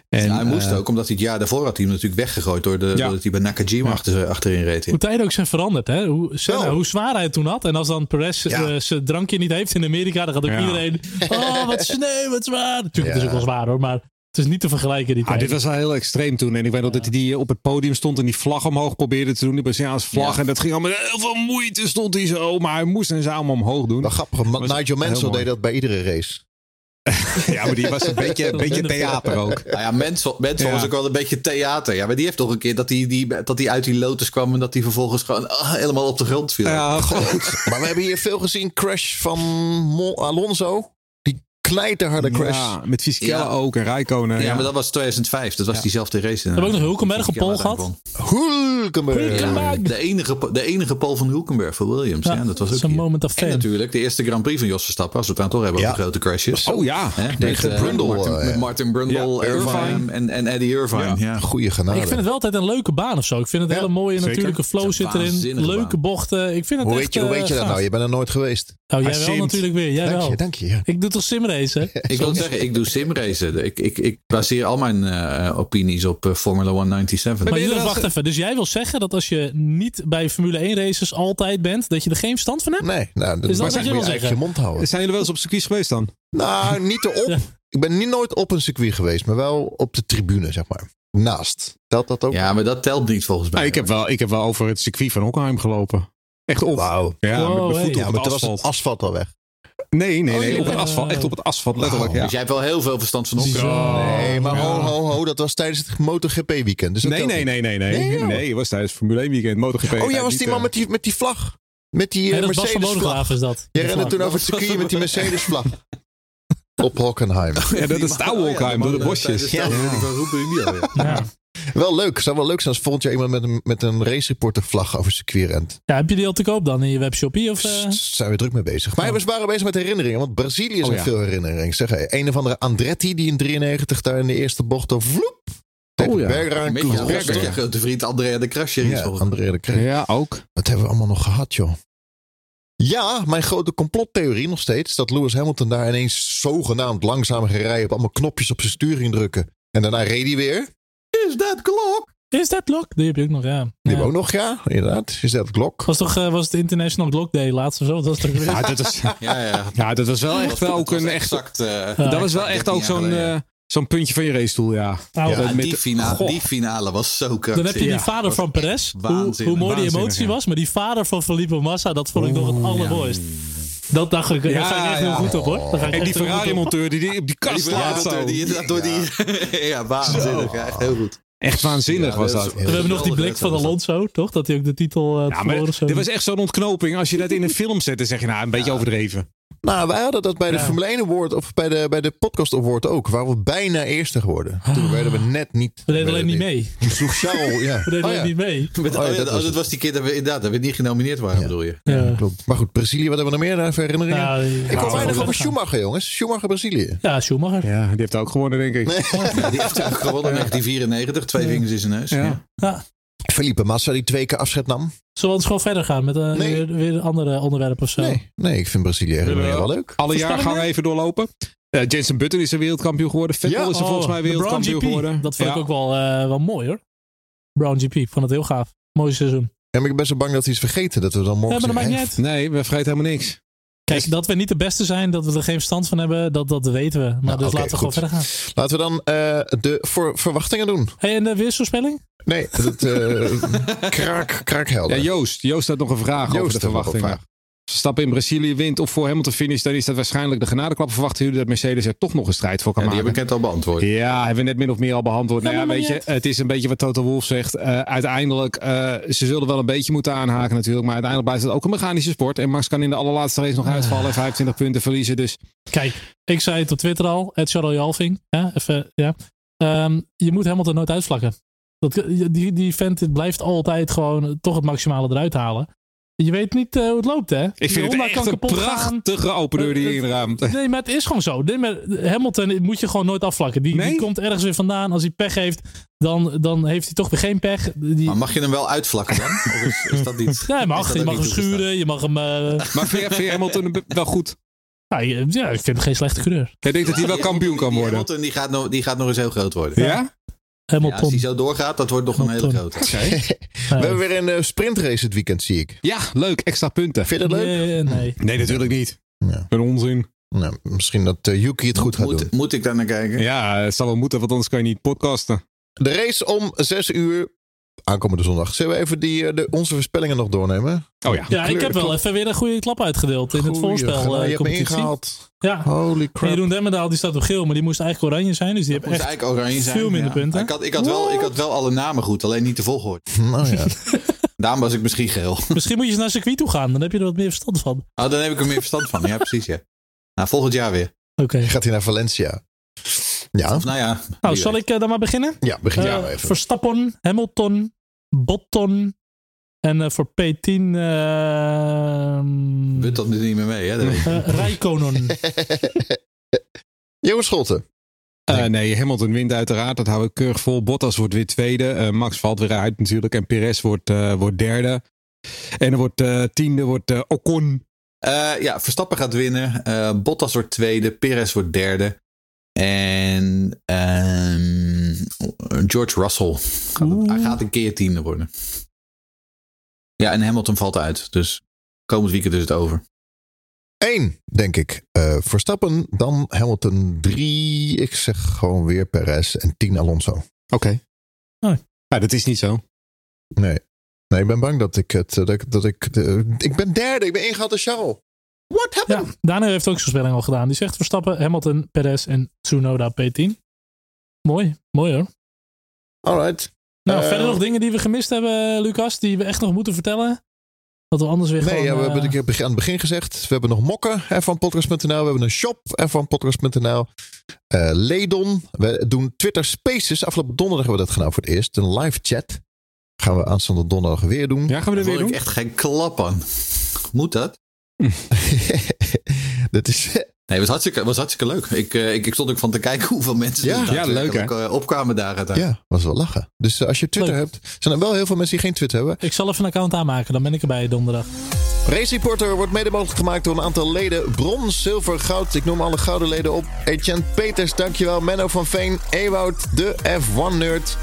[SPEAKER 3] En,
[SPEAKER 2] Ja, hij moest
[SPEAKER 3] eh,
[SPEAKER 2] ook, omdat hij het jaar daarvoor had hij hem natuurlijk weggegooid door de,
[SPEAKER 3] Ja.
[SPEAKER 2] doordat hij bij Nakajima
[SPEAKER 3] Ja.
[SPEAKER 2] achter, achterin reed.
[SPEAKER 5] Hoe tijden ook zijn veranderd, hè? Hoe, Senna, hoe zwaar hij het toen had. En als dan Perez
[SPEAKER 1] Ja.
[SPEAKER 5] eh, zijn drankje niet heeft in Amerika, dan gaat ook
[SPEAKER 3] Ja.
[SPEAKER 5] iedereen. Oh, wat (laughs) sneu, wat zwaar. Natuurlijk, het is ook wel zwaar hoor, maar het is niet te vergelijken. Die
[SPEAKER 3] Ah, dit was wel heel extreem toen. En ik weet nog dat hij die op het podium stond en die vlag omhoog probeerde te doen. Die Braziliaanse vlag.
[SPEAKER 2] Ja.
[SPEAKER 3] En dat ging al met heel veel moeite stond hij zo. Maar hij moest en zou hem omhoog doen.
[SPEAKER 1] Wel grappig, Nigel Mansell deed dat bij iedere race. (laughs)
[SPEAKER 3] Ja, maar die was een (laughs) beetje, een beetje theater ook. (laughs)
[SPEAKER 2] Nou ja, Mensel, Mensel
[SPEAKER 3] Ja.
[SPEAKER 2] was ook wel een beetje theater. Ja, maar die heeft toch een keer dat hij, die, dat hij uit die lotus kwam en dat hij vervolgens gewoon ah, helemaal op de grond viel.
[SPEAKER 3] Ja,
[SPEAKER 1] Maar we hebben hier veel gezien. Crash van Mon- Alonso. Knijterharde crash.
[SPEAKER 3] Ja, met Fisichella
[SPEAKER 2] Ja.
[SPEAKER 3] ook en Rijkonen.
[SPEAKER 2] Ja, maar dat was 2005. Dat was diezelfde race.
[SPEAKER 5] hebben ook nog Hulkenberg op
[SPEAKER 2] Hulkenberg
[SPEAKER 5] gehad.
[SPEAKER 1] Hulkenberg.
[SPEAKER 5] Hulkenberg.
[SPEAKER 2] de, enige, de enige pole van Hulkenberg voor Williams. Ja, dat was ook
[SPEAKER 5] een moment of
[SPEAKER 2] En natuurlijk de eerste Grand Prix van Jos Verstappen. Als we het dan toch hebben
[SPEAKER 1] Ja.
[SPEAKER 2] over grote crashes.
[SPEAKER 3] Oh ja.
[SPEAKER 2] Hè,
[SPEAKER 1] Tegen
[SPEAKER 2] eh,
[SPEAKER 1] Brundle,
[SPEAKER 2] Martin,
[SPEAKER 1] eh,
[SPEAKER 2] met Martin Brundle,
[SPEAKER 3] Ja,
[SPEAKER 2] Irvine,
[SPEAKER 3] Irvine.
[SPEAKER 2] en, en Eddie Irvine.
[SPEAKER 3] Ja.
[SPEAKER 2] Ja.
[SPEAKER 1] Goeie genade.
[SPEAKER 5] Ik vind het wel altijd een leuke baan of zo. Ik vind het
[SPEAKER 1] Ja,
[SPEAKER 5] hele mooie
[SPEAKER 3] zeker.
[SPEAKER 5] natuurlijke flow zit erin. Leuke
[SPEAKER 2] baan.
[SPEAKER 5] bochten. Ik vind het
[SPEAKER 1] hoe,
[SPEAKER 5] echt
[SPEAKER 1] weet je, hoe
[SPEAKER 5] eh,
[SPEAKER 1] weet je dat nou? Je bent er nooit geweest.
[SPEAKER 5] Oh, jij wel natuurlijk weer. Jij
[SPEAKER 1] Dank
[SPEAKER 5] wel.
[SPEAKER 1] je, dank je.
[SPEAKER 5] Ik doe toch simracen? (laughs)
[SPEAKER 2] Ik wil zeggen, ik doe simracen. Ik, ik, ik baseer al mijn eh, opinies op eh, Formula 197.
[SPEAKER 5] Maar
[SPEAKER 3] wel
[SPEAKER 5] wacht even. Dus jij wil zeggen dat als je niet bij Formule 1 races altijd bent, dat je er geen verstand van hebt?
[SPEAKER 1] Nee, nou, dat
[SPEAKER 5] Is dat wat je
[SPEAKER 1] je
[SPEAKER 5] wil
[SPEAKER 1] mond houden.
[SPEAKER 3] Zijn jullie wel eens op circuits geweest dan?
[SPEAKER 1] Nou, niet erop. (laughs)
[SPEAKER 5] Ja.
[SPEAKER 1] Ik ben niet nooit op een circuit geweest, maar wel op de tribune, zeg maar. Naast. Telt dat ook?
[SPEAKER 2] Ja, maar dat telt niet volgens mij.
[SPEAKER 3] Ik, heb wel, ik heb wel over het circuit van Hockenheim gelopen. Echt op.
[SPEAKER 1] Wauw.
[SPEAKER 3] Ja,
[SPEAKER 5] Wow,
[SPEAKER 3] met mijn
[SPEAKER 5] hey.
[SPEAKER 3] voeten
[SPEAKER 1] Ja,
[SPEAKER 3] op
[SPEAKER 1] maar
[SPEAKER 3] het
[SPEAKER 1] was het asfalt al weg.
[SPEAKER 3] Nee, nee, nee.
[SPEAKER 5] Oh,
[SPEAKER 3] op het asfalt. Echt op het asfalt, letterlijk. Ja.
[SPEAKER 2] Dus jij hebt wel heel veel verstand van hockey.
[SPEAKER 5] Zo.
[SPEAKER 1] Nee, maar ho, ho, ho. Dat was tijdens het MotoGP weekend. Dus dat
[SPEAKER 3] Nee, nee, nee, nee, nee.
[SPEAKER 1] Nee,
[SPEAKER 3] Nee, het was tijdens Formule 1 weekend. MotoGP.
[SPEAKER 1] Oh, jij was die man
[SPEAKER 3] eh,
[SPEAKER 1] met die, met die vlag. Met die
[SPEAKER 5] Nee,
[SPEAKER 1] eh,
[SPEAKER 5] dat is dat.
[SPEAKER 1] Jij
[SPEAKER 5] De
[SPEAKER 1] rende toen over het circuit met die Mercedes vlag. Op Hockenheim. (laughs)
[SPEAKER 3] Ja, dat is het oude Hockenheim, door de bosjes.
[SPEAKER 2] Ja, ja.
[SPEAKER 5] Ja.
[SPEAKER 1] Wel leuk. Zou wel leuk zijn als volgend jaar iemand met een, met een race reporter vlag over circuit rent.
[SPEAKER 5] ja, heb je die al te koop dan in je webshoppie? Of, eh?
[SPEAKER 1] Daar zijn we druk mee bezig. Maar we waren bezig met herinneringen. Want Brazilië is
[SPEAKER 3] Oh,
[SPEAKER 1] een
[SPEAKER 3] ja.
[SPEAKER 1] veel herinneringen. Zeg, hey, een of andere Andretti die in 93 daar in de eerste bocht of vloep. Tegen
[SPEAKER 3] Oh, ja.
[SPEAKER 2] je, je grote vriend Andrea de Crasher is
[SPEAKER 1] Ja. André de.
[SPEAKER 3] Ja, ook.
[SPEAKER 1] Wat hebben we allemaal nog gehad, joh? Ja, mijn grote complottheorie nog steeds. Dat Lewis Hamilton daar ineens zogenaamd langzaam gaat rijden. Op allemaal knopjes op zijn sturing drukken. En daarna reed hij weer.
[SPEAKER 2] Is dat klok?
[SPEAKER 5] Is dat Glock? Die heb je ook nog, ja.
[SPEAKER 1] Die
[SPEAKER 5] ja.
[SPEAKER 1] hebben we ook nog, ja. Inderdaad. Is dat klok?
[SPEAKER 5] Was toch eh, was het International Glock Day laatst of zo? Dat was toch weer...
[SPEAKER 3] Ja, dat was, (laughs)
[SPEAKER 2] Ja, ja.
[SPEAKER 3] ja, dat was wel echt
[SPEAKER 2] Dat
[SPEAKER 3] ook
[SPEAKER 2] was
[SPEAKER 3] een echt.
[SPEAKER 2] exact. eh,
[SPEAKER 5] Ja.
[SPEAKER 3] Dat was wel echt
[SPEAKER 2] 13
[SPEAKER 3] ook zo'n eh, zo'n puntje van je racestoel, ja.
[SPEAKER 5] Nou,
[SPEAKER 1] Ja,
[SPEAKER 3] met
[SPEAKER 2] die, finale,
[SPEAKER 3] Goh.
[SPEAKER 2] die finale was zo krachtig.
[SPEAKER 5] Dan heb je die
[SPEAKER 3] Ja,
[SPEAKER 5] vader van Perez. Hoe,
[SPEAKER 2] waanzinnig,
[SPEAKER 5] hoe mooi die emotie
[SPEAKER 3] ja.
[SPEAKER 5] was. Maar die vader van Felipe Massa, dat vond ik nog het allermooist. Dat dacht ik, daar
[SPEAKER 3] Ja,
[SPEAKER 5] ga ik echt
[SPEAKER 3] ja.
[SPEAKER 5] heel goed op hoor. Daar ga ik
[SPEAKER 3] En die. Ferrari-monteur die, die op die kast laat zo.
[SPEAKER 2] die door die... Ja, (laughs) waanzinnig. Ja, echt heel goed.
[SPEAKER 3] Echt waanzinnig
[SPEAKER 2] Ja,
[SPEAKER 3] was
[SPEAKER 2] dat
[SPEAKER 5] We hebben nog die blik van Alonso, toch? Dat hij ook de titel uh,
[SPEAKER 3] Ja, maar dit was echt zo'n ontknoping. Als je dat in een film zet, dan zeg je nou een beetje overdreven.
[SPEAKER 1] Nou, wij hadden dat bij de
[SPEAKER 5] Ja.
[SPEAKER 1] Formule 1 Award of bij de, bij de Podcast Award ook. Waar we bijna eerste geworden. Toen werden we net niet.
[SPEAKER 5] We deden alleen niet mee.
[SPEAKER 1] Toen sloeg Charles, ja. (laughs)
[SPEAKER 5] We deden
[SPEAKER 1] Oh, ja.
[SPEAKER 5] niet mee.
[SPEAKER 2] Met,
[SPEAKER 1] Oh, ja,
[SPEAKER 2] oh, ja,
[SPEAKER 1] dat
[SPEAKER 2] oh,
[SPEAKER 1] was
[SPEAKER 2] dat
[SPEAKER 1] het.
[SPEAKER 2] was die keer dat we inderdaad dat we niet genomineerd waren,
[SPEAKER 1] Ja.
[SPEAKER 2] bedoel je?
[SPEAKER 5] Ja.
[SPEAKER 1] Klopt. Maar goed, Brazilië, wat hebben we nog meer daar voor herinneringen?
[SPEAKER 5] Ja,
[SPEAKER 1] ik
[SPEAKER 5] ja,
[SPEAKER 1] hoor weinig over. Schumacher, jongens. Schumacher Brazilië.
[SPEAKER 5] Ja, Schumacher.
[SPEAKER 3] Ja, die heeft ook gewonnen, denk ik. (laughs)
[SPEAKER 2] Ja, die heeft ook gewonnen in 1994. Twee vingers in zijn neus.
[SPEAKER 3] Ja.
[SPEAKER 2] Ja.
[SPEAKER 5] Ja.
[SPEAKER 1] Felipe Massa die twee keer afscheid nam.
[SPEAKER 5] Zullen we ons gewoon verder gaan met eh,
[SPEAKER 1] Nee.
[SPEAKER 5] weer, weer een andere onderwerp of zo?
[SPEAKER 1] Nee, nee, ik vind Brazilië wel leuk.
[SPEAKER 3] Alle
[SPEAKER 5] Voorspellingen?
[SPEAKER 3] jaargangen even doorlopen. Eh Jensen Button is er wereldkampioen geworden. Vettel
[SPEAKER 1] Ja.
[SPEAKER 3] is er volgens mij
[SPEAKER 5] Oh, de Brown
[SPEAKER 3] wereldkampioen geworden.
[SPEAKER 5] Dat vond
[SPEAKER 3] Ja.
[SPEAKER 5] ik ook wel, eh, wel mooi hoor. Brown GP. Ik vond het heel gaaf. Mooi seizoen.
[SPEAKER 1] Ja, maar ik ben zo bang dat hij is vergeten. Dat we dan morgen
[SPEAKER 5] Ja, maar dat maakt niet uit.
[SPEAKER 3] Nee, we vergeten helemaal niks.
[SPEAKER 5] Kijk, dat we niet de beste zijn, dat we er geen verstand van hebben, dat, dat weten we. Maar
[SPEAKER 1] Nou,
[SPEAKER 5] dus laten we gewoon verder gaan.
[SPEAKER 1] Laten we dan eh, de voor, verwachtingen doen.
[SPEAKER 5] Hey, en de weersvoorspelling?
[SPEAKER 1] Nee, het (laughs) uh, kraak, kraakhelder.
[SPEAKER 3] Ja, Joost. Joost had nog een vraag over de
[SPEAKER 1] Joost nog een
[SPEAKER 3] verwachtingen. Stappen in Brazilië wint of voor Hamilton finish, dan is dat waarschijnlijk de genadeklap. Verwachten jullie dat Mercedes er toch nog een strijd voor kan
[SPEAKER 2] Ja, die heb
[SPEAKER 3] maken?
[SPEAKER 2] ik net al beantwoord.
[SPEAKER 3] Ja, hebben we net min of meer al beantwoord. Nou ja, weet je, het is een beetje wat Toto Wolff zegt. Eh, uiteindelijk, eh, ze zullen wel een beetje moeten aanhaken natuurlijk. Maar uiteindelijk blijft het ook een mechanische sport. En Max kan in de allerlaatste race nog uitvallen en 25 punten verliezen. Dus
[SPEAKER 5] Kijk, ik zei het op Twitter al. Ed Charles Jalving. Ja, even, ja. Ehm, je moet Hamilton nooit uitvlakken. Dat, die, die vent dit blijft altijd gewoon toch het maximale eruit halen. Je weet niet eh, hoe het loopt, hè?
[SPEAKER 3] ik
[SPEAKER 5] Die
[SPEAKER 3] vind
[SPEAKER 5] Honda
[SPEAKER 3] het echt een
[SPEAKER 5] kapot gaan.
[SPEAKER 3] prachtige opener die
[SPEAKER 5] Eh,
[SPEAKER 3] je inraamt.
[SPEAKER 5] Nee, maar het is gewoon zo. Nee, maar Hamilton moet je gewoon nooit afvlakken. Die,
[SPEAKER 3] Nee?
[SPEAKER 5] die komt ergens weer vandaan. Als hij pech heeft, dan, dan heeft hij toch weer geen pech. Die,
[SPEAKER 2] Maar mag je hem wel uitvlakken dan? Of is, is dat niet? is
[SPEAKER 5] mag, je mag hem schuren. Je mag hem... eh,
[SPEAKER 3] Maar vind je, vind je Hamilton wel goed?
[SPEAKER 5] ja, ik vind hem geen slechte coureur.
[SPEAKER 3] Jij denkt dat hij wel kampioen kan
[SPEAKER 2] die
[SPEAKER 3] worden?
[SPEAKER 2] Hamilton die gaat, nog, die gaat nog eens heel groot worden.
[SPEAKER 3] Ja?
[SPEAKER 2] Ja, als hij zo doorgaat, dat wordt nog een hele grote. (laughs)
[SPEAKER 1] We hebben weer een eh, sprintrace het weekend, zie ik.
[SPEAKER 3] Ja, leuk. Extra punten.
[SPEAKER 1] Vind je dat leuk?
[SPEAKER 5] Nee, nee.
[SPEAKER 3] Nee, natuurlijk niet.
[SPEAKER 1] Ja.
[SPEAKER 3] Een onzin.
[SPEAKER 1] Nou, misschien dat eh, Yuki het goed gaat doen.
[SPEAKER 2] Moet, moet ik daar naar kijken?
[SPEAKER 3] Ja, het zal wel moeten, want anders kan je niet podcasten.
[SPEAKER 1] De race om 6 uur. Aankomende zondag. Zullen we even die, eh, de, onze voorspellingen nog doornemen?
[SPEAKER 3] Oh ja.
[SPEAKER 5] Ja, ik heb wel even weer een goede klap uitgedeeld in het voorspel eh,
[SPEAKER 1] je hebt me
[SPEAKER 5] competitie.
[SPEAKER 1] ingehaald.
[SPEAKER 5] Ja.
[SPEAKER 1] Holy
[SPEAKER 5] En
[SPEAKER 1] crap.
[SPEAKER 5] Jeroen Demmendaal die staat op geel, maar die moest eigenlijk oranje zijn. Dus die heeft
[SPEAKER 2] Moest
[SPEAKER 5] echt
[SPEAKER 2] eigenlijk oranje zijn.
[SPEAKER 5] veel minder
[SPEAKER 2] ja.
[SPEAKER 5] punten.
[SPEAKER 2] Ik had, ik, had wel, ik had wel alle namen goed, alleen niet de volgorde. (laughs)
[SPEAKER 1] Nou ja. (laughs)
[SPEAKER 2] Daarom was ik misschien geel. (laughs)
[SPEAKER 5] Misschien moet je eens naar circuit toe gaan. Dan heb je er wat meer verstand van.
[SPEAKER 2] Oh, dan heb ik er meer verstand van. Ja, precies. Ja. Nou, volgend jaar weer.
[SPEAKER 5] Oké.
[SPEAKER 1] Gaat hij naar Valencia? Ja,
[SPEAKER 2] Of nou ja.
[SPEAKER 5] Nou, zal
[SPEAKER 2] weet.
[SPEAKER 5] ik eh, dan maar beginnen?
[SPEAKER 1] ja begin
[SPEAKER 5] Eh,
[SPEAKER 1] jij maar even.
[SPEAKER 5] Verstappen, Hamilton, Botton. En eh, voor P10 eh
[SPEAKER 2] Button doet niet meer mee, hè? Dat weet je.
[SPEAKER 5] eh, Rijkonen. (laughs)
[SPEAKER 1] Johan Scholten.
[SPEAKER 3] Eh, nee, Hamilton wint uiteraard. Dat hou ik keurig vol. Bottas wordt weer tweede. Eh, Max valt weer uit natuurlijk. En Perez wordt, eh, wordt derde. En er wordt eh, tiende wordt eh, Ocon.
[SPEAKER 2] Eh, ja, Verstappen gaat winnen. Eh, Bottas wordt tweede. Perez wordt derde. En ehm, George Russell gaat, hij gaat een keer tiende worden. Ja, en Hamilton valt uit. Dus komend weekend is het over.
[SPEAKER 1] Eén, denk ik. Eh, Verstappen, dan Hamilton. Drie, ik zeg gewoon weer Perez. En tien Alonso.
[SPEAKER 3] Oké.
[SPEAKER 5] Oh.
[SPEAKER 3] Ja, dat is niet zo.
[SPEAKER 1] Nee. Nee, ik ben bang dat ik het. Dat, ik- dat ik, de- ik ben derde. Ik ben ingehaald door Charles. What
[SPEAKER 5] Ja,
[SPEAKER 1] happened?
[SPEAKER 5] Daniel heeft ook zijn voorspelling al gedaan. Die zegt Verstappen, Hamilton, Perez en Tsunoda P10. Mooi, mooi hoor.
[SPEAKER 1] Alright.
[SPEAKER 5] Nou,
[SPEAKER 1] Eh,
[SPEAKER 5] verder nog dingen die we gemist hebben, Lucas, die we echt nog moeten vertellen. Dat we anders weer
[SPEAKER 1] Nee,
[SPEAKER 5] gewoon...
[SPEAKER 1] ja, we
[SPEAKER 5] eh,
[SPEAKER 1] hebben het een keer aan het begin gezegd. We hebben nog mokken van podcast.nl. We hebben een shop van podcast.nl. Eh Ledon. We doen Twitter Spaces. Afgelopen donderdag hebben we dat gedaan voor het eerst. Een live chat. Gaan we aanstaande donderdag weer doen.
[SPEAKER 3] Ja, gaan we er weer
[SPEAKER 2] vond ik
[SPEAKER 3] doen?
[SPEAKER 2] echt geen klap aan. Moet dat? (laughs)
[SPEAKER 1] dat is.
[SPEAKER 2] Nee, het was hartstikke, was hartstikke leuk. Ik, eh, ik, ik stond ook van te kijken (laughs) hoeveel mensen
[SPEAKER 1] Ja,
[SPEAKER 2] er
[SPEAKER 3] ja, leuk, hè?
[SPEAKER 2] eh, opkwamen daar uiteindelijk.
[SPEAKER 1] Ja, was wel lachen. Dus eh, als je Twitter
[SPEAKER 5] Leuk.
[SPEAKER 1] hebt. Zijn er wel heel veel mensen die geen Twitter hebben.
[SPEAKER 5] Ik zal even een account aanmaken, dan ben ik erbij donderdag.
[SPEAKER 1] Race Reporter wordt mede mogelijk gemaakt door een aantal leden. Brons, zilver, goud. Ik noem alle gouden leden op. Etienne Peters, dankjewel. Menno van Veen. Ewout, de F1-nerd.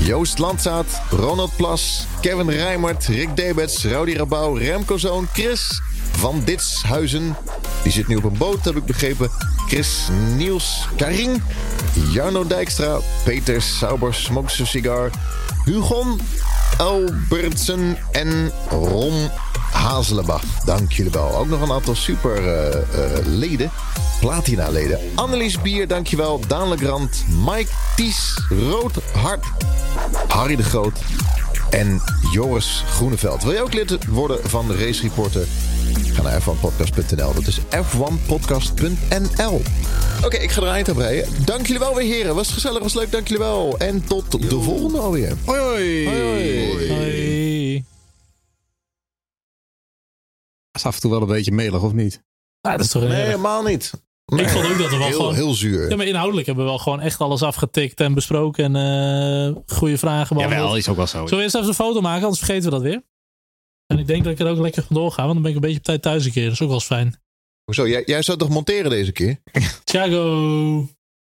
[SPEAKER 1] Joost Landzaat. Ronald Plas. Kevin Rijmert. Rick Debets. Rowdy Rabouw. Remco Zoon. Chris van Ditshuizen. Die zit nu op een boot, heb ik begrepen. Chris Niels Karin. Jarno Dijkstra. Peter Sauber Smokes Cigar. Hugon Albertsen en Ron Hazelenbach. Dank jullie wel. Ook nog een aantal super eh, eh, leden. Platina leden. Annelies Bier, dankjewel. Daan Legrand. Mike Ties. Rood Hart. Harry de Groot. En Joris Groeneveld. Wil je ook lid worden van de Race Reporter? Ga naar f1podcast.nl. Dat is f1podcast.nl. Oké, ik ga er eind aan breien. Dank jullie wel weer, heren. Was gezellig, was leuk. Dank jullie wel. En tot de volgende alweer.
[SPEAKER 3] Hoi, hoi.
[SPEAKER 5] Hoi.
[SPEAKER 3] Dat is af en toe wel een beetje melig, of niet?
[SPEAKER 5] Ah, dat is toch een
[SPEAKER 1] Nee, helemaal niet.
[SPEAKER 5] Ik vond ook dat we wel
[SPEAKER 1] heel,
[SPEAKER 5] gewoon...
[SPEAKER 1] heel zuur.
[SPEAKER 5] Ja, maar inhoudelijk hebben we wel gewoon echt alles afgetikt en besproken. En eh goede vragen beantwoord.
[SPEAKER 3] is ook wel zo.
[SPEAKER 5] Zullen we eerst even een foto maken, anders vergeten we dat weer. En ik denk dat ik er ook lekker vandoor ga, want dan ben ik een beetje op tijd thuis een keer. Dat is ook wel eens fijn.
[SPEAKER 1] Hoezo? Jij, jij zou toch monteren deze keer?
[SPEAKER 5] Thiago.